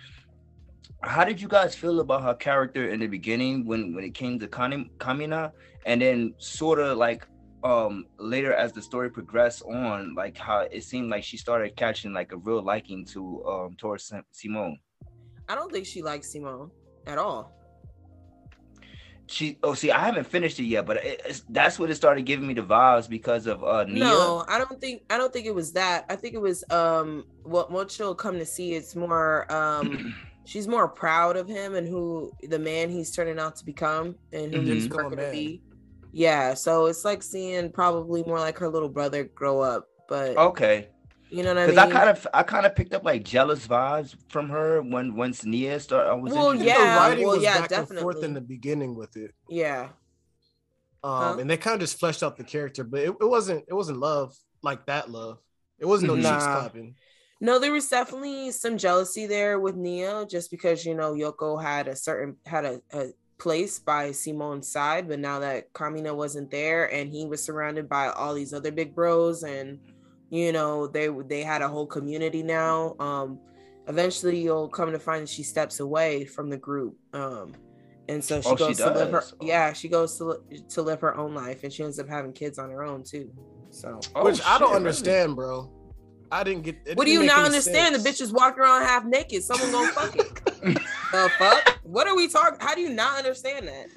How did you guys feel about her character in the beginning when when it came to Kamina, and then sort of like um later as the story progressed on, like how it seemed like she started catching like a real liking to um towards Sim- Simone. I don't think she likes Simone at all. She oh see I haven't finished it yet, but it, it's, that's what it started giving me the vibes because of uh Nia. No, I don't think I don't think it was that. I think it was um what what she'll come to see. It's more um she's more proud of him and who the man he's turning out to become and who Mhm. he's Become going to be. Yeah, so it's like seeing probably more like her little brother grow up, but Okay. you know what I mean? Because mean. I, kind of I kind of picked up like jealous vibes from her when once Nia started. I was Well, I yeah, the writing well, was yeah, back and forth in the beginning with it. yeah, Um, Huh? and they kind of just fleshed out the character, but it, it wasn't it wasn't love like that love. It wasn't no Mhm. cheeks clapping. No, there was definitely some jealousy there with Nia, just because you know Yoko had a certain had a, a place by Simone's side, but now that Kamina wasn't there and he was surrounded by all these other big bros, and you know they they had a whole community now. Um, eventually you'll come to find that she steps away from the group. Um, and so she Oh, she goes to live her does? yeah she goes to to live her own life, and she ends up having kids on her own too. So. Oh, Which I don't really? understand, bro. I didn't get. it What do didn't you not understand? sense. The bitch is walking around half naked. Someone gonna fuck it. the fuck? What are we talking? How do you not understand that?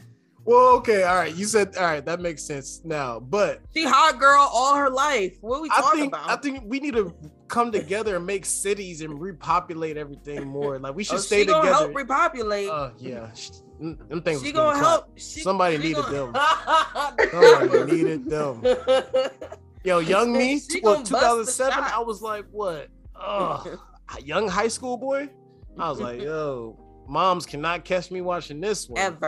Well, okay, all right. You said all right. That makes sense now, but She hot girl all her life. What are we I talking think about? I think we need to come together and make cities and repopulate everything more. Like we should Oh, stay she gonna together. help repopulate. uh, yeah, sh- them them things. she was gonna getting help. clapped. She, Somebody she needed gonna- Somebody needed them. Yo, young me, well, gonna bust the 2007. I was like, what? Oh, young high school boy. I was like, yo, moms cannot catch me watching this one Ever,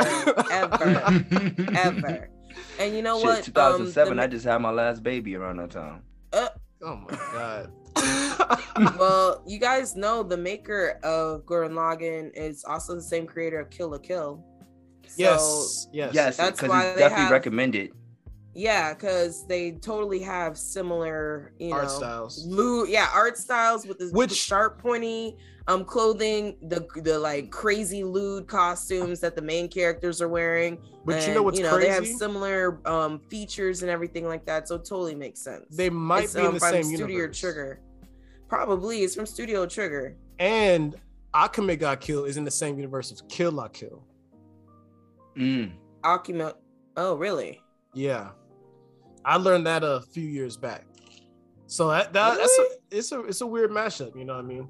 ever, ever. And you know Shit, what? 2007. Um, I just had my last baby around that time. Oh my god. well, you guys know the maker of Gurren Lagann is also the same creator of Kill la Kill. So, yes, yes, Yes, That's because why it's they definitely have- recommended. Yeah, because they totally have similar, you Art know, styles. mood. Yeah, art styles with the Which- Which, sharp, pointy um clothing, the the like crazy lewd costumes that the main characters are wearing. But you know what's you know, They have similar um features and everything like that, so it totally makes sense. They might It's, be in um, the from same Studio universe. Trigger. Probably, it's from Studio Trigger. And Akame ga Kill is in the same universe as Kill La Kill. Mm. Akima. Oh, really? Yeah, I learned that a few years back. So that, that that's a, it's a it's a weird mashup, you know what I mean?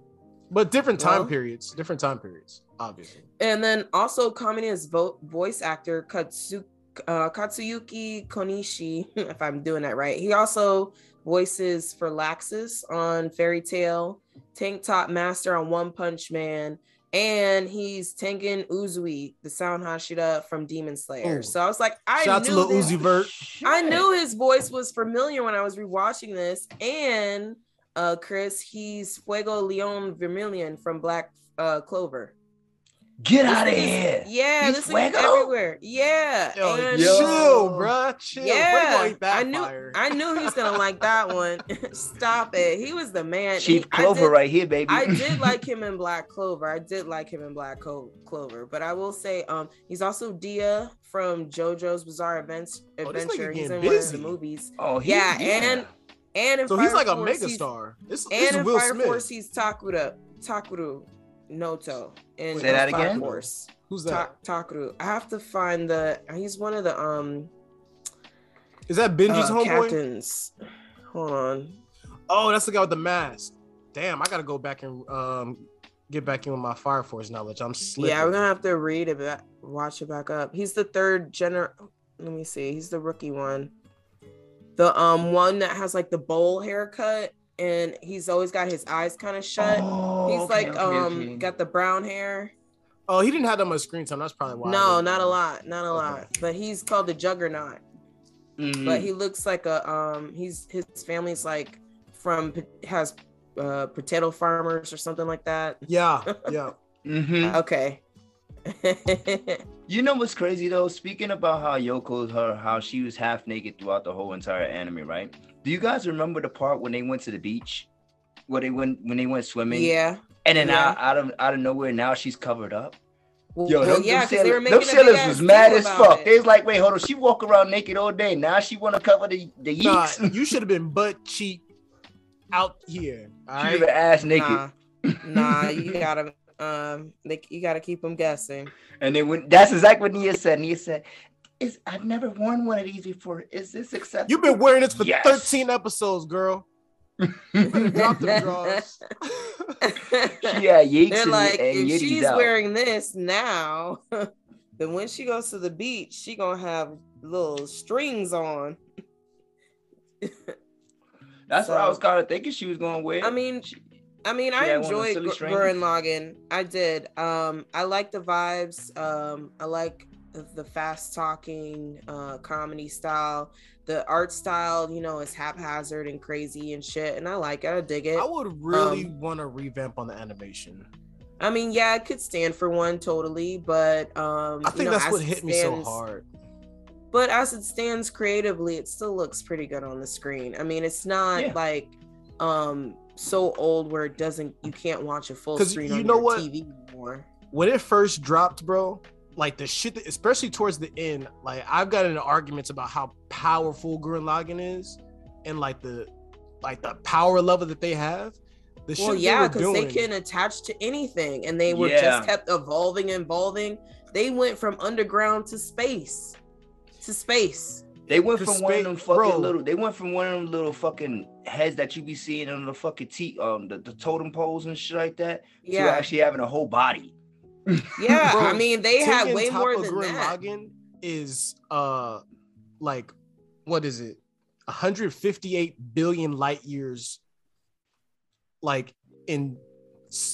But different time Well- periods, different time periods, obviously. And then also Kamina's vo- voice actor Katsu- uh, Katsuyuki Konishi, if I'm doing that right. He also voices for Laxus on Fairy Tail, Tank Top Master on One Punch Man, and he's Tengen Uzui, the Sound Hashira from Demon Slayer. Ooh. So I was like, I Shout out to knew this- Uzi Vert. I knew his voice was familiar when I was rewatching this. And uh Chris, he's Fuego Leon Vermilion from Black uh Clover. Get This out of nigga's- here. Yeah, He's this is Fuego? everywhere. Yeah. Yo, and- chill, bruh, chill. Yeah, Fuego ain't that I knew fire. I knew he's gonna like that one. Stop it. He was the man. Chief He- Clover did- right here, baby. I did like him in Black Clover. I did like him in Black Co- Clover, but I will say, um, he's also Dio from JoJo's Bizarre Events Oh, this Adventure. he's in getting one of the movies, Oh, he, Yeah, and- and in so he's Fire like a Force, mega he's- star. This, this And is in Will Fire Smith. Force, he's Takura Takuru Noto. In Say that Fire again? Force. Who's Ta- that? Takuru. I have to find the. He's one of the um Is that Benji's uh, homeboy? captains. Hold on. Oh, that's the guy with the mask. Damn, I gotta go back and um get back in with my Fire Force knowledge. I'm slipping. Yeah, we're gonna have to read it back, watch it back up. He's the third gener. Let me see. He's the rookie one. The um one that has like the bowl haircut, and he's always got his eyes kind of shut. Oh, he's okay, like okay, um okay. got the brown hair. Oh, he didn't have that much screen time. That's probably why. No, didn't a lot, not a lot. But he's called the Juggernaut. Mhm. But he looks like a um. He's his family's like from has uh potato farmers or something like that. Yeah, yeah. Mhm. Okay. You know what's crazy though? Speaking about how Yoko, her, how she was half naked throughout the whole entire anime, right? Do you guys remember the part when they went to the beach, where they went when they went swimming? yeah. And then yeah. out, out of out of nowhere, now she's covered up. Well, Yo, well, them, yeah, them because they were sailors, them sailors was mad as fuck. it. They was like, wait, hold on, she walk around naked all day. Now she want to cover the the Nah, yeeks. you should have been butt cheek out here. All She right. been ass naked. Nah, nah, you gotta um, they, you gotta keep them guessing. And then when that's exactly what Nia said. Nia said, "Is I've never worn one of these before. Is this acceptable?" You've been wearing this for Yes. 13 episodes, girl. Drop them drawers. she had yeeks They're and, like, and if she's out. wearing this now, then when she goes to the beach, she gonna have little strings on. That's what I was kind of thinking she was going to wear. I mean, She- I mean, I had one of the enjoyed silly Gu- strings. Gurren Lagann. I did. Um, I like the vibes. Um, I like the fast talking uh comedy style. The art style, you know, is haphazard and crazy and shit, and I like it. I dig it. I would really Um, want to revamp on the animation. I mean, yeah, it could stand for one totally, but um, I you think know, that's what it hit me so hard. But as it stands creatively, it still looks pretty good on the screen. I mean, it's not Yeah. like um so old where it doesn't you can't watch a full screen you on know your what? TV anymore. When it first dropped, bro, like the shit, that, especially towards the end, like I've gotten into arguments about how powerful Gurren Lagann is, and like the like the power level that they have. The Well, shit yeah, they were because they doing, can attach to anything, and they were Yeah. just kept evolving, and evolving. They went from underground to space, to space. they went the from one of them fucking bro. little. They went from one of them little fucking heads that you be seeing on the fucking t um the, the totem poles and shit like that to Yeah, actually having a whole body. Yeah. Bro, I mean, they had way more than Gurren that. Lagann is uh like what is it? 158 billion light years like in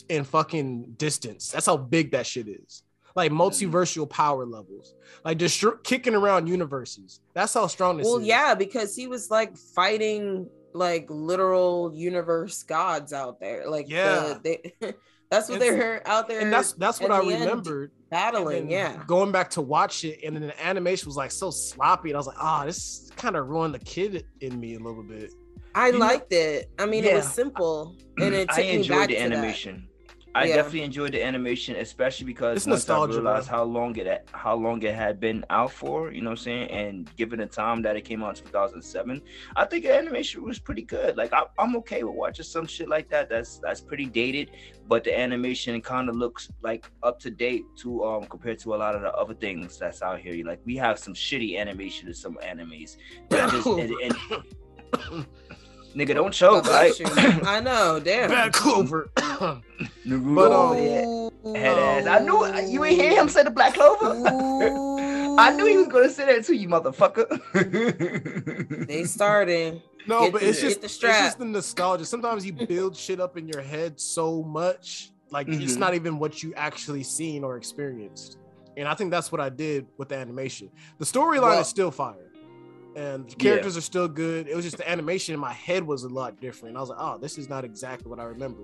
in fucking distance. That's how big that shit is. Like Mm. multiversal power levels. Like just kicking around universes. That's how strong this Well, is. yeah, because he was like fighting like literal universe gods out there. Like, Yeah. the, they, that's what It's- they're out there. And that's that's what I the end remembered. battling. Yeah, Going back to watch it, and then the animation was like so sloppy, and I was like, ah, this kind of ruined the kid in me a little bit. I You know- liked it. I mean, it was simple, and it took I me enjoyed back the to that. I Yeah. definitely enjoyed the animation, especially because It's once nostalgia, I realized bro. how long it how long it had been out for, you know what I'm saying, and given the time that it came out in 2007, I think the animation was pretty good. Like I, I'm okay with watching some shit like that. That's that's pretty dated, but the animation kind of looks like up to date to um compared to a lot of the other things that's out here. Like we have some shitty animation in some animes. that just- and- and- nigga, don't choke, right? bless you. I know, damn. Bad Clover. Naruto But, over um, there. Head ass. I knew it. You ain't hear him say the black clover. I knew he was gonna say that to you, motherfucker. They starting. No, Get but the- it's just the it's strap. just the nostalgia. Sometimes you build shit up in your head so much, like it's Mhm. not even what you actually seen or experienced. And I think that's what I did with the animation. The storyline Well- is still fire, and the characters are still good. It was just the animation in my head was a lot different. I was like, oh, this is not exactly what I remember.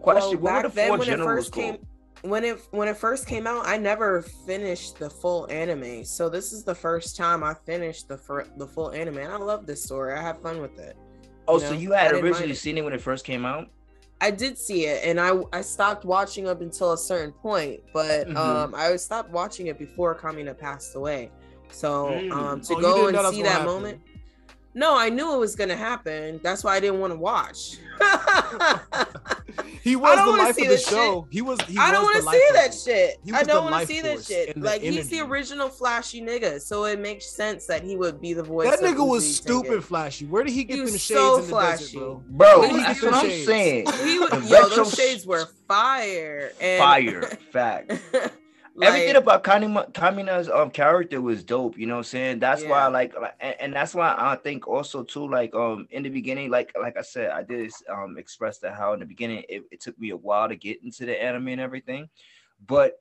Question: Well, What were back the then four when it generals first came called? when it when it first came out i never finished the full anime so this is the first time i finished the fir- the full anime and i love this story i have fun with it Oh, you so know, you had originally seen it when it first came out? i did see it and i i stopped watching up until a certain point but Mhm. um i stopped watching it before kamina passed away so Mm. um to Oh, go and see that happened. moment No, I knew it was gonna happen. That's why I didn't want to watch. He was don't the wanna life see of the this show. He was. He I don't want want to see that shit. I don't want to see that shit. and the Like he's the original flashy nigga, so it makes sense that he would be the voice. That of nigga was stupid Ticket. flashy. Where did he get He them shades so in the flashy. desert, bro? Bro, Where did he that's get what them I'm shades? saying. He was, The yo, those shades were fire. And Fire, fact. Everything about Kamina, Kamina's um character was dope. You know what I'm saying? That's why I like, like and, and that's why I think also too, like um in the beginning, like like I said, I did um express that how in the beginning it, it took me a while to get into the anime and everything. But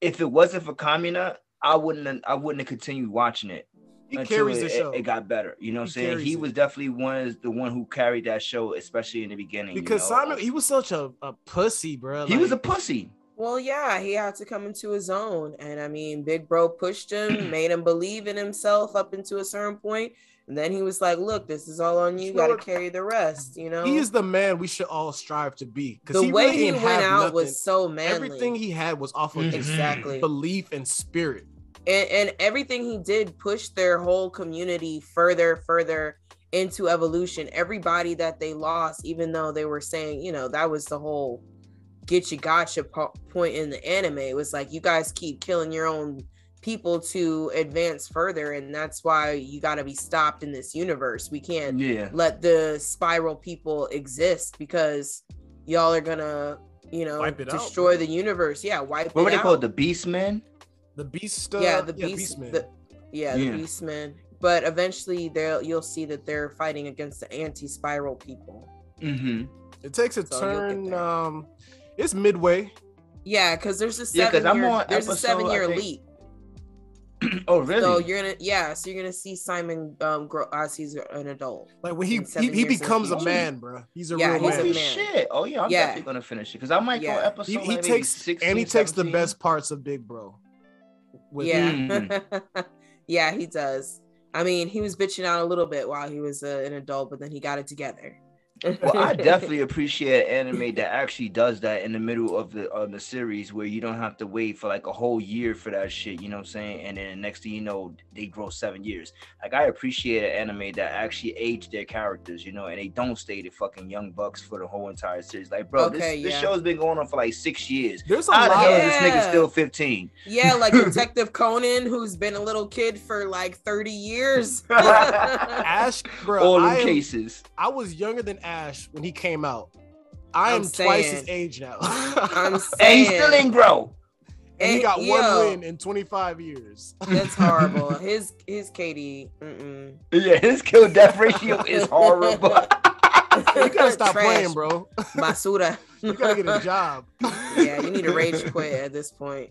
if it wasn't for Kamina, I wouldn't have, I wouldn't have continued watching it. He until carries it, the it- show It, got better. You know what I'm saying? He it. was definitely one of the one who carried that show, especially in the beginning. you because know? Simon, he was such a, a pussy, bro. he was a pussy. Well, yeah, he had to come into his own. And I mean, Big Bro pushed him, made him believe in himself up into a certain point, And then he was like, Look, this is all on you. You You got to carry the rest, you know? He is the man we should all strive to be. Because the he way really he went out nothing. was so manly. Everything he had was off of Mhm. exactly. belief and spirit. and, and everything he did pushed their whole community further further into evolution everybody that they lost even though they were saying you know that was the whole get you gotcha po- point in the anime it was like you guys keep killing your own people to advance further and that's why you got to be stopped in this universe we can't Yeah. let the spiral people exist because y'all are gonna you know Wipe it out, destroy the universe yeah wipe What it were they out called? The Beastmen? The beast. Uh, yeah, the beast, Beastman. the, yeah, Yeah. the beastmen. But eventually, they'll you'll see that they're fighting against the anti-spiral people. Mm-hmm. it takes a So turn. Um, it's midway. Yeah, because there's a Yeah, 'cause seven I'm year on there's a seven year think- leap. Oh, really? So you're gonna yeah, so you're gonna see Simon um grow as he's an adult. Like when he he, he years in the becomes a man, bro. He's a Yeah, real he's man. a man. shit! Oh yeah, I'm Yeah. definitely gonna finish it because I might Yeah. go episode. He, he takes 16, and he takes the best parts of Big Bro. With yeah, Mm. yeah, he does. I mean, he was bitching out a little bit while he was uh, an adult, but then he got it together. Well, I definitely appreciate anime that actually does that in the middle of the of the series where you don't have to wait for like a whole year for that shit. You know what I'm saying? And then next thing you know, they grow seven years. Like I appreciate an anime that actually age their characters, you know, and they don't stay the fucking young bucks for the whole entire series. Like, bro, Okay, this, this show's been going on for like six years. There's a How lot hell of is this nigga Yeah. still 15? Yeah, like Detective Conan, who's been a little kid for like 30 years. Ash, bro. All them I, cases. I was younger than Ash when he came out. I I'm am twice his age now. I'm And saying. he still ain't grow. and he And- got one win in 25 years. That's horrible. His his KD. Mm-mm. Yeah, his kill death ratio is horrible. you gotta stop Trash. playing, bro. Masuda. You gotta get a job. yeah, you need to rage quit at this point.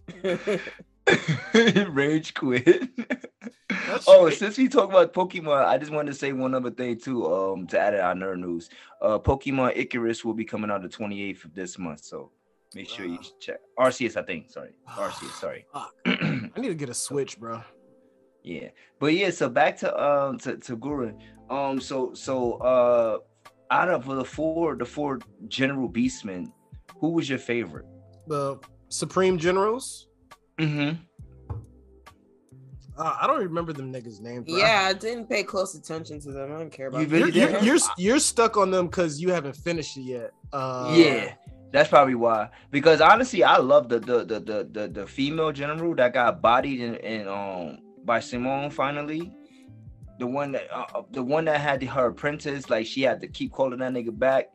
Rage quit. That's oh, since we talk about Pokemon, I just wanted to say one other thing too. Um, to add it on nerd news, uh, Pokemon Icarus will be coming out the 28th of this month, so make sure you check. Arceus, I think. Sorry, Arceus. Sorry. I need to get a switch, bro. yeah, but yeah. So back to um to to Gurren. Um, so so uh, out of the four the four General Beastmen, who was your favorite? The Supreme Generals. Mm-hmm. Uh, I don't remember them niggas' names. Bro. yeah, I didn't pay close attention to them. I don't care about You them. You're, you're, you're, you're stuck on them because you haven't finished it yet. Uh, yeah, that's probably why. Because honestly, I love the the the the the, the female general that got bodied in, in um by Simone finally. The one that uh, uh, the one that had her apprentice, like she had to keep calling that nigga back.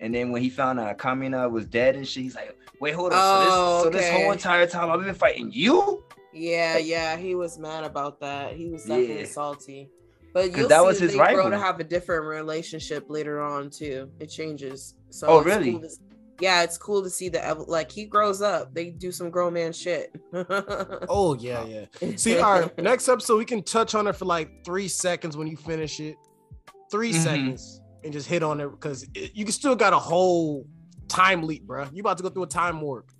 And then when he found out Kamina was dead and shit, he's like, wait, hold on. Oh, so this so this whole entire time I've been fighting you? Yeah, yeah, he was mad about that. He was definitely Yeah. salty. But you'll that see was his they grow rival. to have a different relationship later on too. It changes. So Oh, it's really? cool to- yeah, it's cool to see the like he grows up. They do some grown man shit. Oh yeah, yeah. See, all right. Next episode, we can touch on it for like three seconds when you finish it. 3 Mhm. seconds and just hit on it because you can still got a whole time leap, bro. You about to go through a time warp,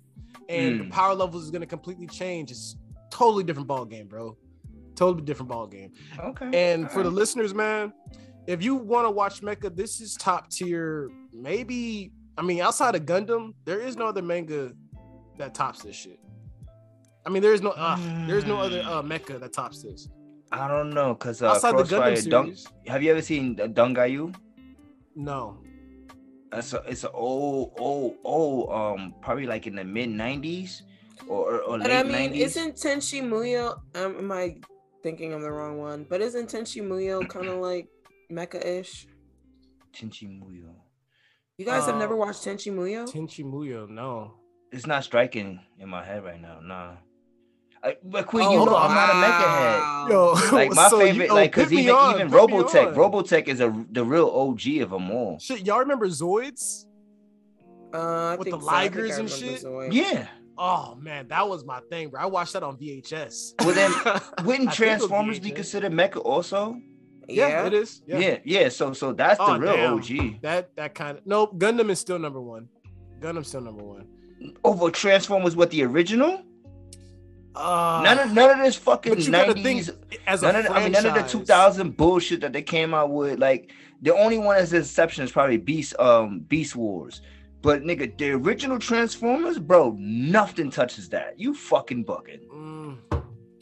and the Mm. power levels is gonna completely change. It's totally different ball game, bro. Totally different ball game. Okay. And for the listeners, man, if you want to watch Mecha, this is top tier. Maybe I mean outside of Gundam, there is no other manga that tops this shit. I mean, there is no uh, there is no other uh, Mecha that tops this. I don't know, cause uh, Outside the Gundam Dunk. series. Have you ever seen uh, Dungayu? No. It's a, it's an old, old, old, um, probably like in the mid '90s or, or, or But late I mean, '90s. isn't Tenchi Muyo? Um, am I thinking of the wrong one? But isn't Tenchi Muyo kind of like mecha-ish? Tenchi Muyo. You guys have never Uh, watched Tenchi Muyo? Tenchi Muyo, no. It's not striking in my head right now. Nah. I, Queen, Oh, you know wow. I'm not a mecha head. Yo, Like my so you- favorite, oh, like because even on, even Robotech. Robotech is a the real OG of them all. Shit, y'all remember Zoids? Uh, I With think the so. I I Ligers and shit? Zoid. Yeah. Oh man, that was my thing, bro. I watched that on VHS. Well, then, Wouldn't think it was Transformers be considered mecha also? Yeah, Yeah. it is. Yeah, Yeah. yeah. So so that's the Oh, real damn. OG. That that kind of nope. Gundam is still number one. Gundam's still number one. Over Transformers, what the original? Uh, none of none of this fucking but you gotta nineties. think as a None of the, I mean, none of the two thousand bullshit that they came out with. Like the only one that's an exception is probably Beast um Beast Wars. But nigga, the original Transformers, bro, nothing touches that. You fucking bugging. Mm,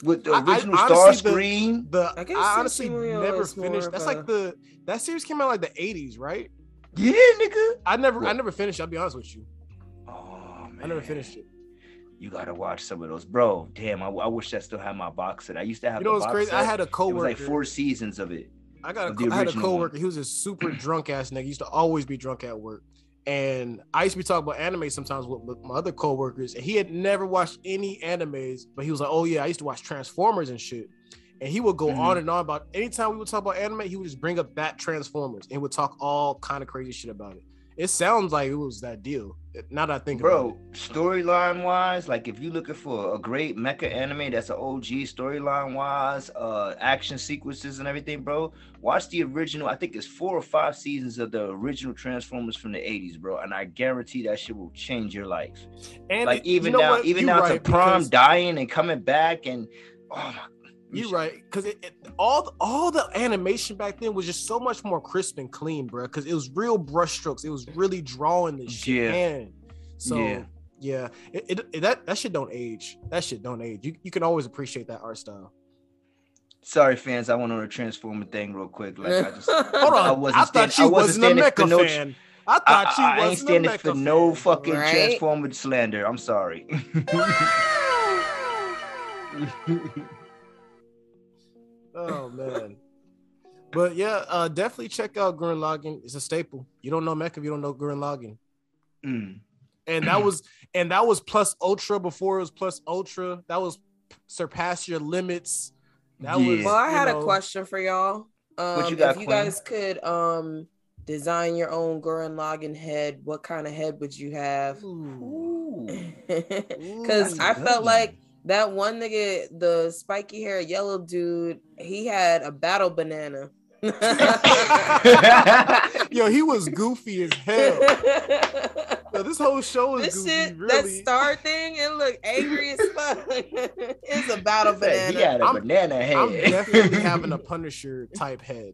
With the I- I- original honestly, the- Starscream, the I I, guess honestly never finished. That's a- like the that series came out like the eighties, right? yeah, nigga. I never I never finished. I'll be honest with you. Oh man, I never finished it. You gotta watch some of those, bro. Damn, I, I wish I still had my box set. I used to have. You know what's crazy? Set. I had a coworker. It was like four seasons of it. I got a, co- I had a original one. coworker. He was a super drunk ass nigga. He used to always be drunk at work. And I used to be talking about anime sometimes with, my other coworkers. And he had never watched any animes, but he was like, "Oh yeah, I used to watch Transformers and shit." And he would go Mhm. on and on about anytime we would talk about anime, he would just bring up that Transformers and would talk all kind of crazy shit about it. It sounds like it was that deal. Now that I think Bro, storyline wise, like if you're looking for a great mecha anime that's an OG storyline wise, uh, action sequences and everything, bro, watch the original. I think it's four or five seasons of the original Transformers from the 80s, bro. And I guarantee that shit will change your life. And like it- you even know down, what? even You to right, prom because- dying and coming back and oh my You're right, because it, it- all the, all the animation back then was just so much more crisp and clean, bro. Because it was real brushstrokes. It was really drawing the shit Yeah. in. So Yeah. yeah, it, it, it- that that shit don't age. That shit don't age. You you can always appreciate that art style. Sorry, fans. I went on a Transformer thing real quick. Like I just Hold I on, wasn't I, thought stand- I you wasn't wasn't a standing for mecha no- fan. I I, thought you I, I ain't wasn't a standing mecha for no fucking Right? Transformer slander. I'm sorry. Oh man. But yeah, uh, definitely check out Gurren Lagann. It's a staple. You don't know Mecha if you don't know Gurren Lagann. Mm. and that was and that was plus ultra before it was plus ultra that was surpass your limits that was Well, I had know, a question for y'all. Um, you got, if you Queen? guys could um design your own Gurren Lagann head, what kind of head would you have? Because I felt one. like that one nigga, the spiky hair yellow dude, he had a battle banana. yo he was goofy as hell yo, this whole show is this goofy shit, that star thing, it looked angry as fuck. it's a battle He banana. had a I'm- banana head. i'm definitely having a punisher type head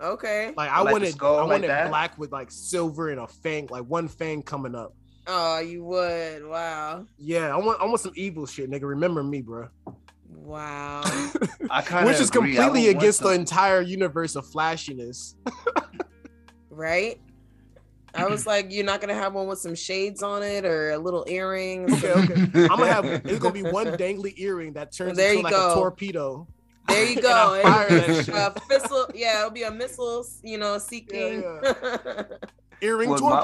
Okay. like i Like the wanted skull i like wanted that? black with like silver and a fang like one fang coming up Oh, you would. Wow. yeah i want i want some evil shit nigga remember me bro Wow. I kind of which is completely against the entire universe of flashiness right? I was like, you're not gonna have one with some shades on it or a little earring. okay okay i'm gonna have it's gonna be one dangly earring that turns There into you like go. a torpedo There you go. I fire that shit. a missile, yeah, it'll be a missile, you know, seeking. earring Well, my-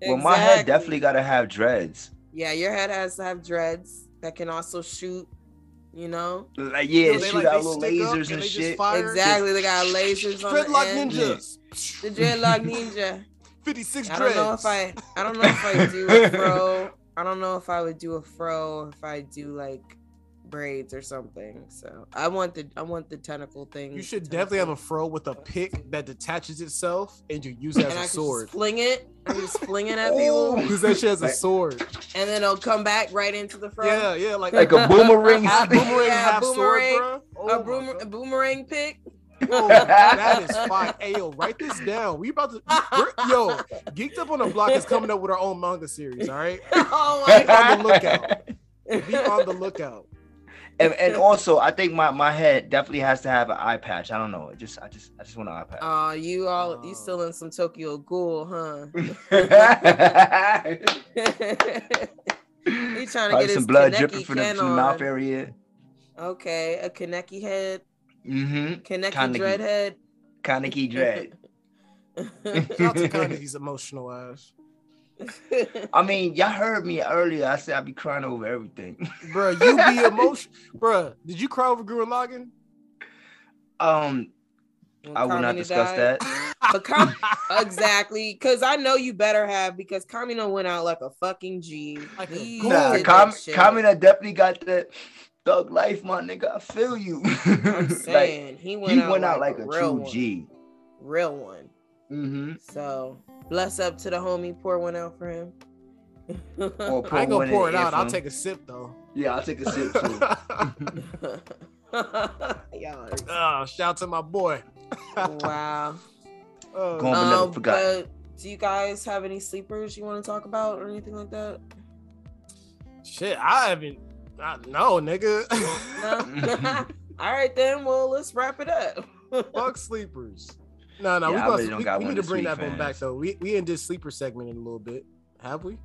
torpedo Well, my head definitely got to have dreads. Yeah, your head has to have dreads that can also shoot. You know, Like yeah, Yo, they, shoot like, out little stick up lasers and, shit. fire. exactly. They got lasers on dreadlock the end. ninjas The dreadlock ninja. 56 I don't know if I. I don't know if I do a fro. I don't know if I would do a fro if I do like braids or something. So I want the I want the tentacle thing. you should definitely have a fro with a pick that detaches itself and you use it and as I a can sword just fling it. I can just fling it at people, use that shit as a sword and then it'll come back right into the fro. yeah yeah like Like a boomerang. half boomerang Yeah, half boomerang, sword bro a, oh boom, a boomerang pick. Oh, that is fine. Hey, yo, write this down. We about to, we're, yo, Geeked Up on the Block is coming up with our own manga series. All right, oh my Be on the lookout. Be on the lookout. And, and also I think my, my head definitely has to have an eye patch. I don't know. It just I just I just want an eye patch. Uh, you all you Oh. still in some Tokyo Ghoul, huh? he trying to Probably get some his blood Kaneki dripping from the, from the mouth on. area. Okay, a Kaneki head, Mm-hmm. Kaneki Kaneki. dreadhead. Kaneki dread. Shout out to Kaneki's emotional ass. I mean, y'all heard me earlier. I said I'd be crying over everything. Bruh, you be emotional. Bruh, did you cry over Gurren Lagann? um, When I will not discuss died. that. But Kam- exactly, because I know you better have because Kamina went out like a fucking G. Like a He goat. Nah, did Kam- Kamina definitely got that thug life, my nigga. I feel you. I'm like he went he out went out like, like a real true one, G. real one. Mm-hmm. So bless up to the homie. Pour one out for him. Or I ain't gonna pour it out. I'll info. take a sip though. Yeah, I'll take a sip too. Y'all oh, shout out to my boy. wow. Oh, Going- but never Um, forgot. but do you guys have any sleepers you want to talk about or anything like that? shit, I haven't. I, no, nigga. No. All right then. Well, let's wrap it up. Fuck sleepers. No, no, Yeah, we, really must, don't we, we need to bring week, that one back though. We we in this sleeper segment in a little bit. Have we?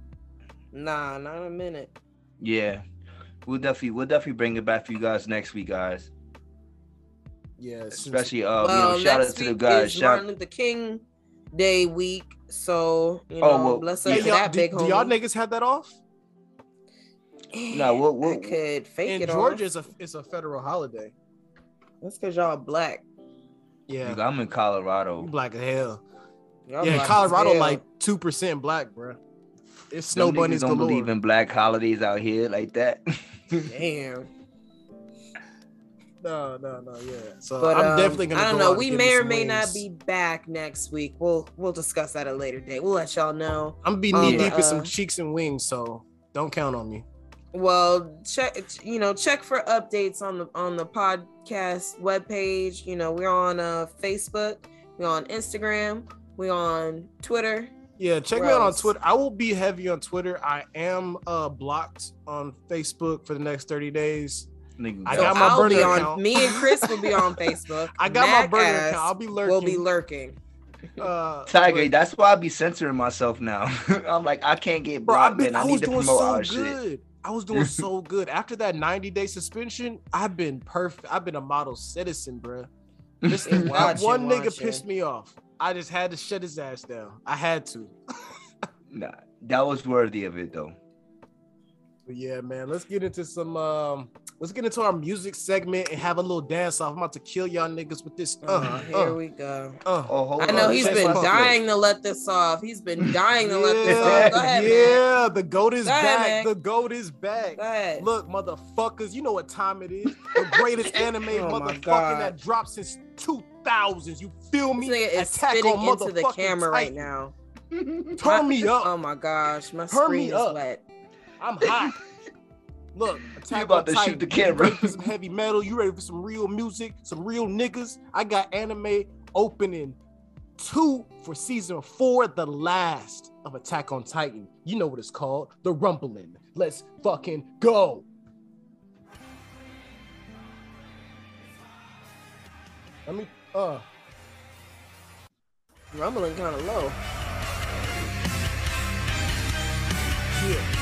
nah, not in a minute. yeah, we'll definitely we'll definitely bring it back for you guys next week, guys. Yeah, Especially uh, well, you know, shout out to the guys. is Shout Martin Luther King Day week, so you know, Oh, well, bless Hey, up yeah. to y'all, that do, big do homie. y'all niggas have that off? No, we'll- we'll- could fake In it. Georgia, off. it's a it's a federal holiday. That's because y'all black. Yeah, I'm in Colorado. you black as hell. Y'all yeah, Colorado hell. like two percent black, bro. It's snow Them niggas bunnies don't galore. believe in black holidays out here like that. damn. No, no, no, yeah. So But I'm um, definitely gonna. I don't go know. out We may or some may not be back next week. We'll we'll discuss that at a later date. We'll let y'all know. I'm gonna be um, knee deep in uh, some cheeks and wings, so don't count on me. Well, check you know check for updates on the on the podcast webpage. You know we're on uh, Facebook, we're on Instagram, we're on Twitter. Yeah, check me Where out on? Twitter. I will be heavy on Twitter. I am uh blocked on Facebook for the next 30 days. Nigga, I So got my I'll burner be on. account. Me and Chris will be on Facebook. I got my Mac burner ass account. I'll be lurking. We'll be lurking. uh, Tiger, but- that's why I be censoring myself now. I'm like, I can't get bro, I've blocked, been. I, I need was to doing promote so our shit. Good. I was doing so good. After that 90 day suspension, I've been perfect. I've been a model citizen, bro. This that watching, one nigga watching. pissed me off. I just had to shut his ass down. I had to. Nah, that was worthy of it though. But yeah, man, let's get into some um let's get into our music segment and have a little dance off. I'm about to kill y'all niggas with this. Uh, Uh, here uh, we go. uh. Oh, hold I know on. he's Chance been Buffalo. dying to let this off. He's been dying to let this off. Go ahead, man. yeah, the goat is Go back. man. The goat is back. Go. Look, motherfuckers, you know what time it is. The greatest anime Oh my motherfucking that dropped since 2000s. You feel me? This nigga is Attack spitting on into the motherfucking camera right now. Turn me up. Oh my gosh, my Turn screen me is up. wet. I'm hot. Look, Attack about on to shoot the You camera. ready for some heavy metal? You ready for some real music? Some real niggas? I got anime opening two for season four, the last of Attack on Titan. You know what it's called? The Rumbling. Let's fucking go. Let me uh Rumbling kind of low. yeah.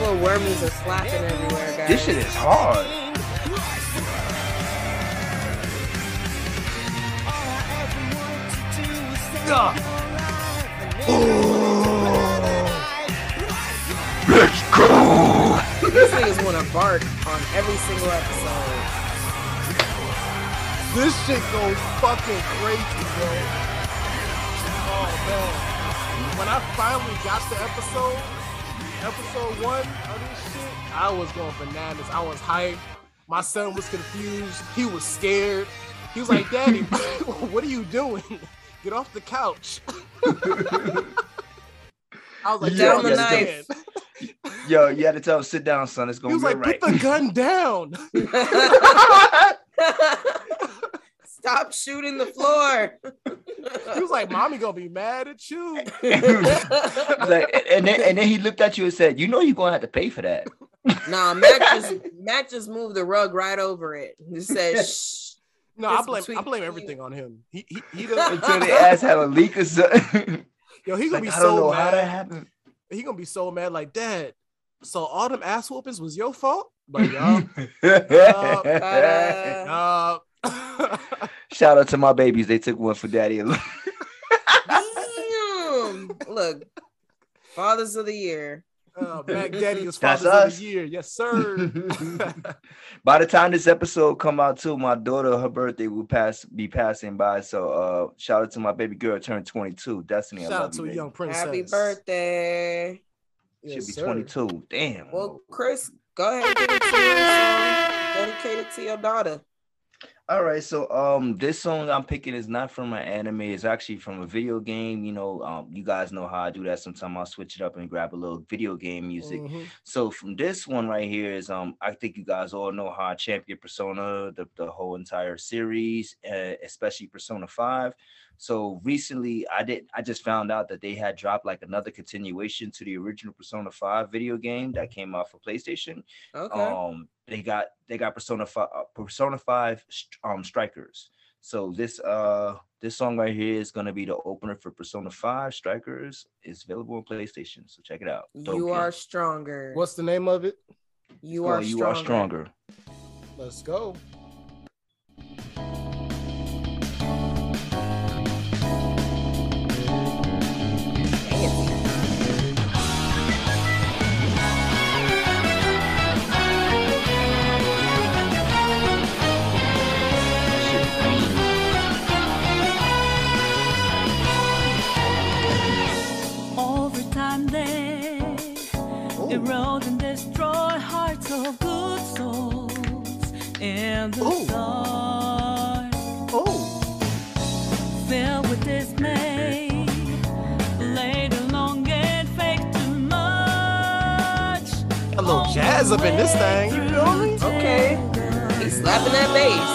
Little wormies are slapping everywhere, guys. This shit is hard. Yeah. These niggas want to bark on every single episode. This shit goes fucking crazy, bro. Oh man. When I finally got the episode, episode one of this shit, I was going bananas. I was hyped. My son was confused. He was scared. He was like, Daddy, what are you doing? Get off the couch. I was like, Yeah, "You don't yeah, understand." Yo, you had to tell him sit down, son. It's gonna be right." he was be like, right. put the gun down. Stop Stop shooting the floor. He was like, "Mommy gonna be mad at you." like, and then and then he looked at you and said, "You know you're gonna have to pay for that." nah, Mac just Mac just moved the rug right over it. He said, Shh. No, I blame I between blame you. everything on him. He he, he done, Until the ass had a leak or something. yo, he gonna Like, be I don't so know how that happened. He gonna be so mad, like, Dad. So all them ass whoopings was your fault, but y'all. Ta-da. Uh, Shout out to my babies. They took one for daddy. Damn. Look, Fathers of the Year. Oh, Mac Daddy is That's Father's of the Year. Yes, sir. by the time this episode come out too, my daughter, her birthday will pass be passing by. So uh shout out to my baby girl turned 22. Destiny. I Shout out love to you, a baby. young princess. Happy birthday. Should Yes, be sir. 22. Damn. Well, Chris, go ahead and give it to your song dedicated to your daughter. All right, so um, this song I'm picking is not from an anime. It's actually from a video game. You know, um, you guys know how I do that. Sometimes I'll switch it up and grab a little video game music. Mhm. So from this one right here is um, I think you guys all know how I champion Persona, the the whole entire series, uh, especially Persona Five. So recently, I did. I just found out that they had dropped like another continuation to the original Persona Five video game that came out for PlayStation Okay. um they got they got persona 5 uh, persona 5 um strikers so this uh this song right here is going to be the opener for persona 5 strikers it's available on playstation so check it out Dope you game. are stronger. What's the name of it? you are you stronger. are stronger Let's go. Erode and destroy hearts of good souls in the Ooh. dark. Oh, Filled with dismay, later long and fake too much. a little jazz up in this thing. You feel me? Okay. He's slapping that bass.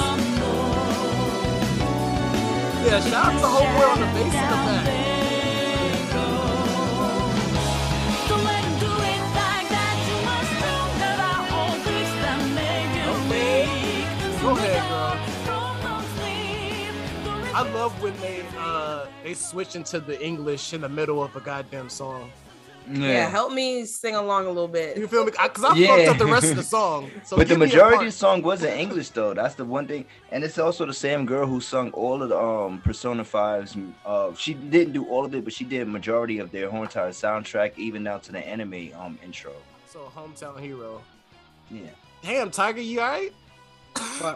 Yeah, shout out to world on the bass in the back. Go ahead, girl. From no sleep, don't let I love when they uh they switch into the English in the middle of a goddamn song. Yeah. help me sing along a little bit. You feel me? Because I, Yeah. fucked up the rest of the song. So but the give me a majority of the song was in English though. That's the one thing, and it's also the same girl who sung all of the um Persona 5's. Uh, she didn't do all of it, but she did majority of their whole entire soundtrack, even down to the anime um intro. So hometown hero. Yeah, Damn, Tiger, you alright? she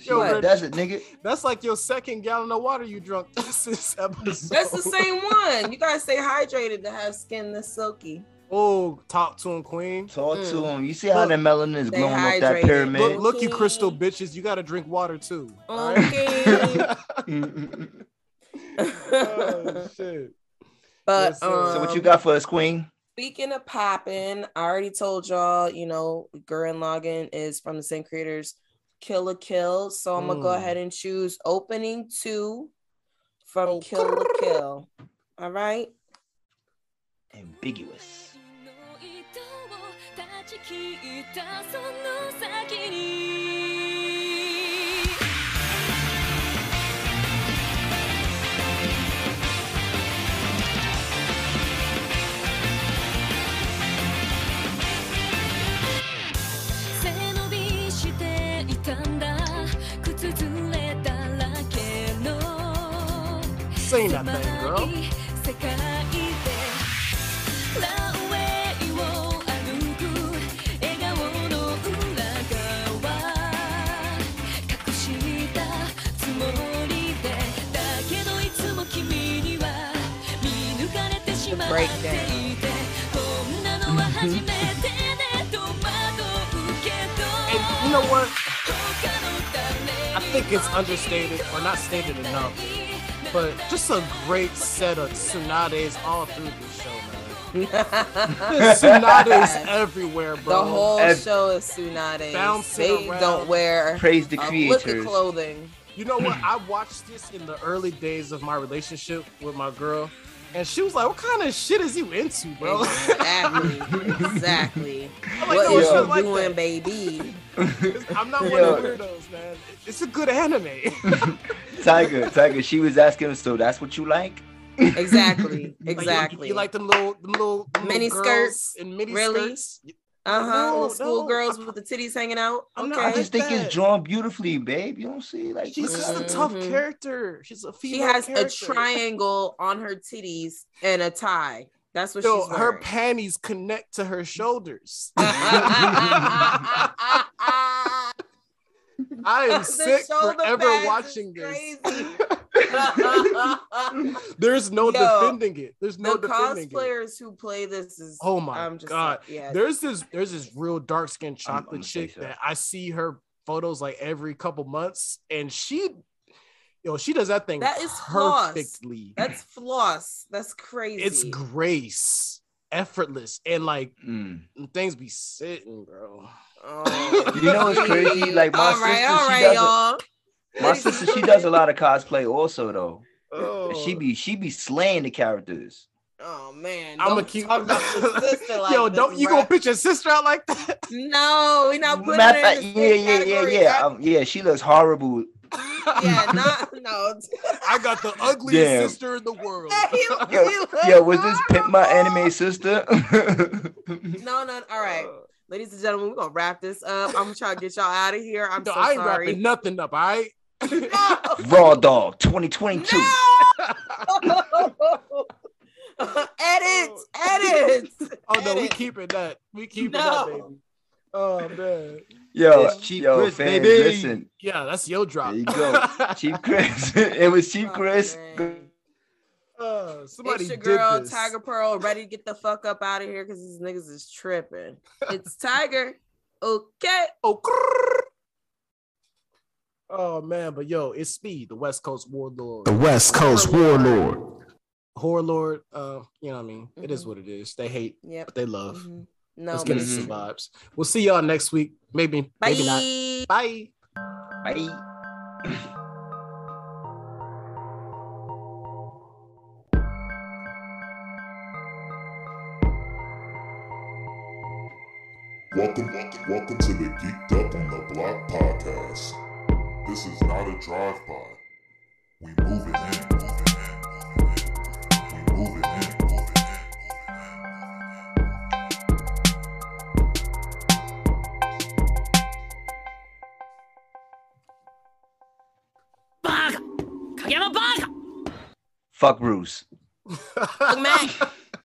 Yo, like, that's it, nigga. That's like your second gallon of water you drunk this episode. That's the same one. You gotta stay hydrated to have skin this silky. Oh, talk to him, Queen. Talk to Mm. him. You see how Look, the melanin is they glowing off that pyramid? Look, look, you crystal bitches. You gotta drink water too. all right? Okay. oh shit. but Yes, um, so what you got for us, Queen? Speaking of popping, I already told y'all, you know, Gurren Lagann is from the same creators, Kill la Kill. So I'm gonna go Mm. ahead and choose opening two from Oh, Kill la Kill. All right. Ambiguous. Sing that thing, girl. and you know what? I think it's understated or not stated enough but just a great set of tsunades all through this show, man. Tsunade is everywhere, bro. The whole Ev- show is Tsunade. Bouncing They around. don't wear Praise the a lick of creators. clothing. You know what? I watched this in the early days of my relationship with my girl, and she was like, "What kind of shit is you into, bro?" Exactly. exactly. I'm like, what "No, is you not like doing, that." baby? I'm not one of the weirdos, man. It's a good anime. Tiger, Tiger. She was asking, so that's what you like? Exactly. Like, you- Exactly. you, like them little, them little them Mini little girls skirts? and mini Really? skirts. Uh huh. No, Little schoolgirls no. with the titties hanging out. I'm not- I Okay. just think that. it's drawn beautifully, babe. You don't see like She's look just at a her. tough Mhm. character. She's a She has character. a triangle on her titties and a tie. That's what Yo, she's her panties connect to her shoulders. I am sick shoulder forever pads is watching this. There's no Yo, defending it. There's no the defending it. cosplayers who play this is Oh my I'm just god. like, yeah. There's this there's this real dark skinned I'm- I'm chocolate gonna chick so. that I see her photos like every couple months and she yo, she does that thing That is floss. perfectly. That's floss. That's crazy. It's grace, effortless, and like Mm. things be sitting, bro. Oh, You know what's crazy? Like, my all right, sister, all she right, does a- y'all. My sister, she does a lot of cosplay also though. Oh. She be she be slaying the characters. Oh man, I'm don't gonna keep. talk about your sister like Yo, this, don't you bruh. gonna pitch your sister out like that? No, we not putting Matter her in the yeah, same yeah, yeah, category. yeah. Um, yeah, she looks horrible. yeah, not no. I got the ugliest Damn. sister in the world. Yo, yo, was this Pimp My Anime Sister? No, no. All right, ladies and gentlemen, we're gonna wrap this up. I'm trying to try to get y'all out of here. I'm No, so I ain't sorry. wrapping nothing up, all right? No. Raw Dog 2022. No! edit, edit. Oh no, we edit. keeping that. We keeping No. that, baby. Oh man. Yo, It's Cheap yo, Chris, fans, baby. listen. Yeah, that's your drop. There you go. Chief Chris. it was Cheap Oh, Chris. man. Uh, somebody It's your did girl this. Thaiger Pearl, ready to get the fuck up out of here because these niggas is tripping. It's Tiger. Okay. Oh, oh man, but yo, it's Speed, the West Coast Warlord. The West Coast Warlord. Horror Lord. Uh, you know what I mean? It is Mhm. what it is. They hate, Yep. but they love. Mhm. No, Let's get into some vibes. We'll see y'all next week. Maybe, Bye. maybe not. Bye. Bye. Welcome, welcome, welcome to the Geeked Up on the Block podcast. This is not a drive-by. We moving in, moving in, moving in. We moving in, moving in. Fuck Bruce. Fuck Mac.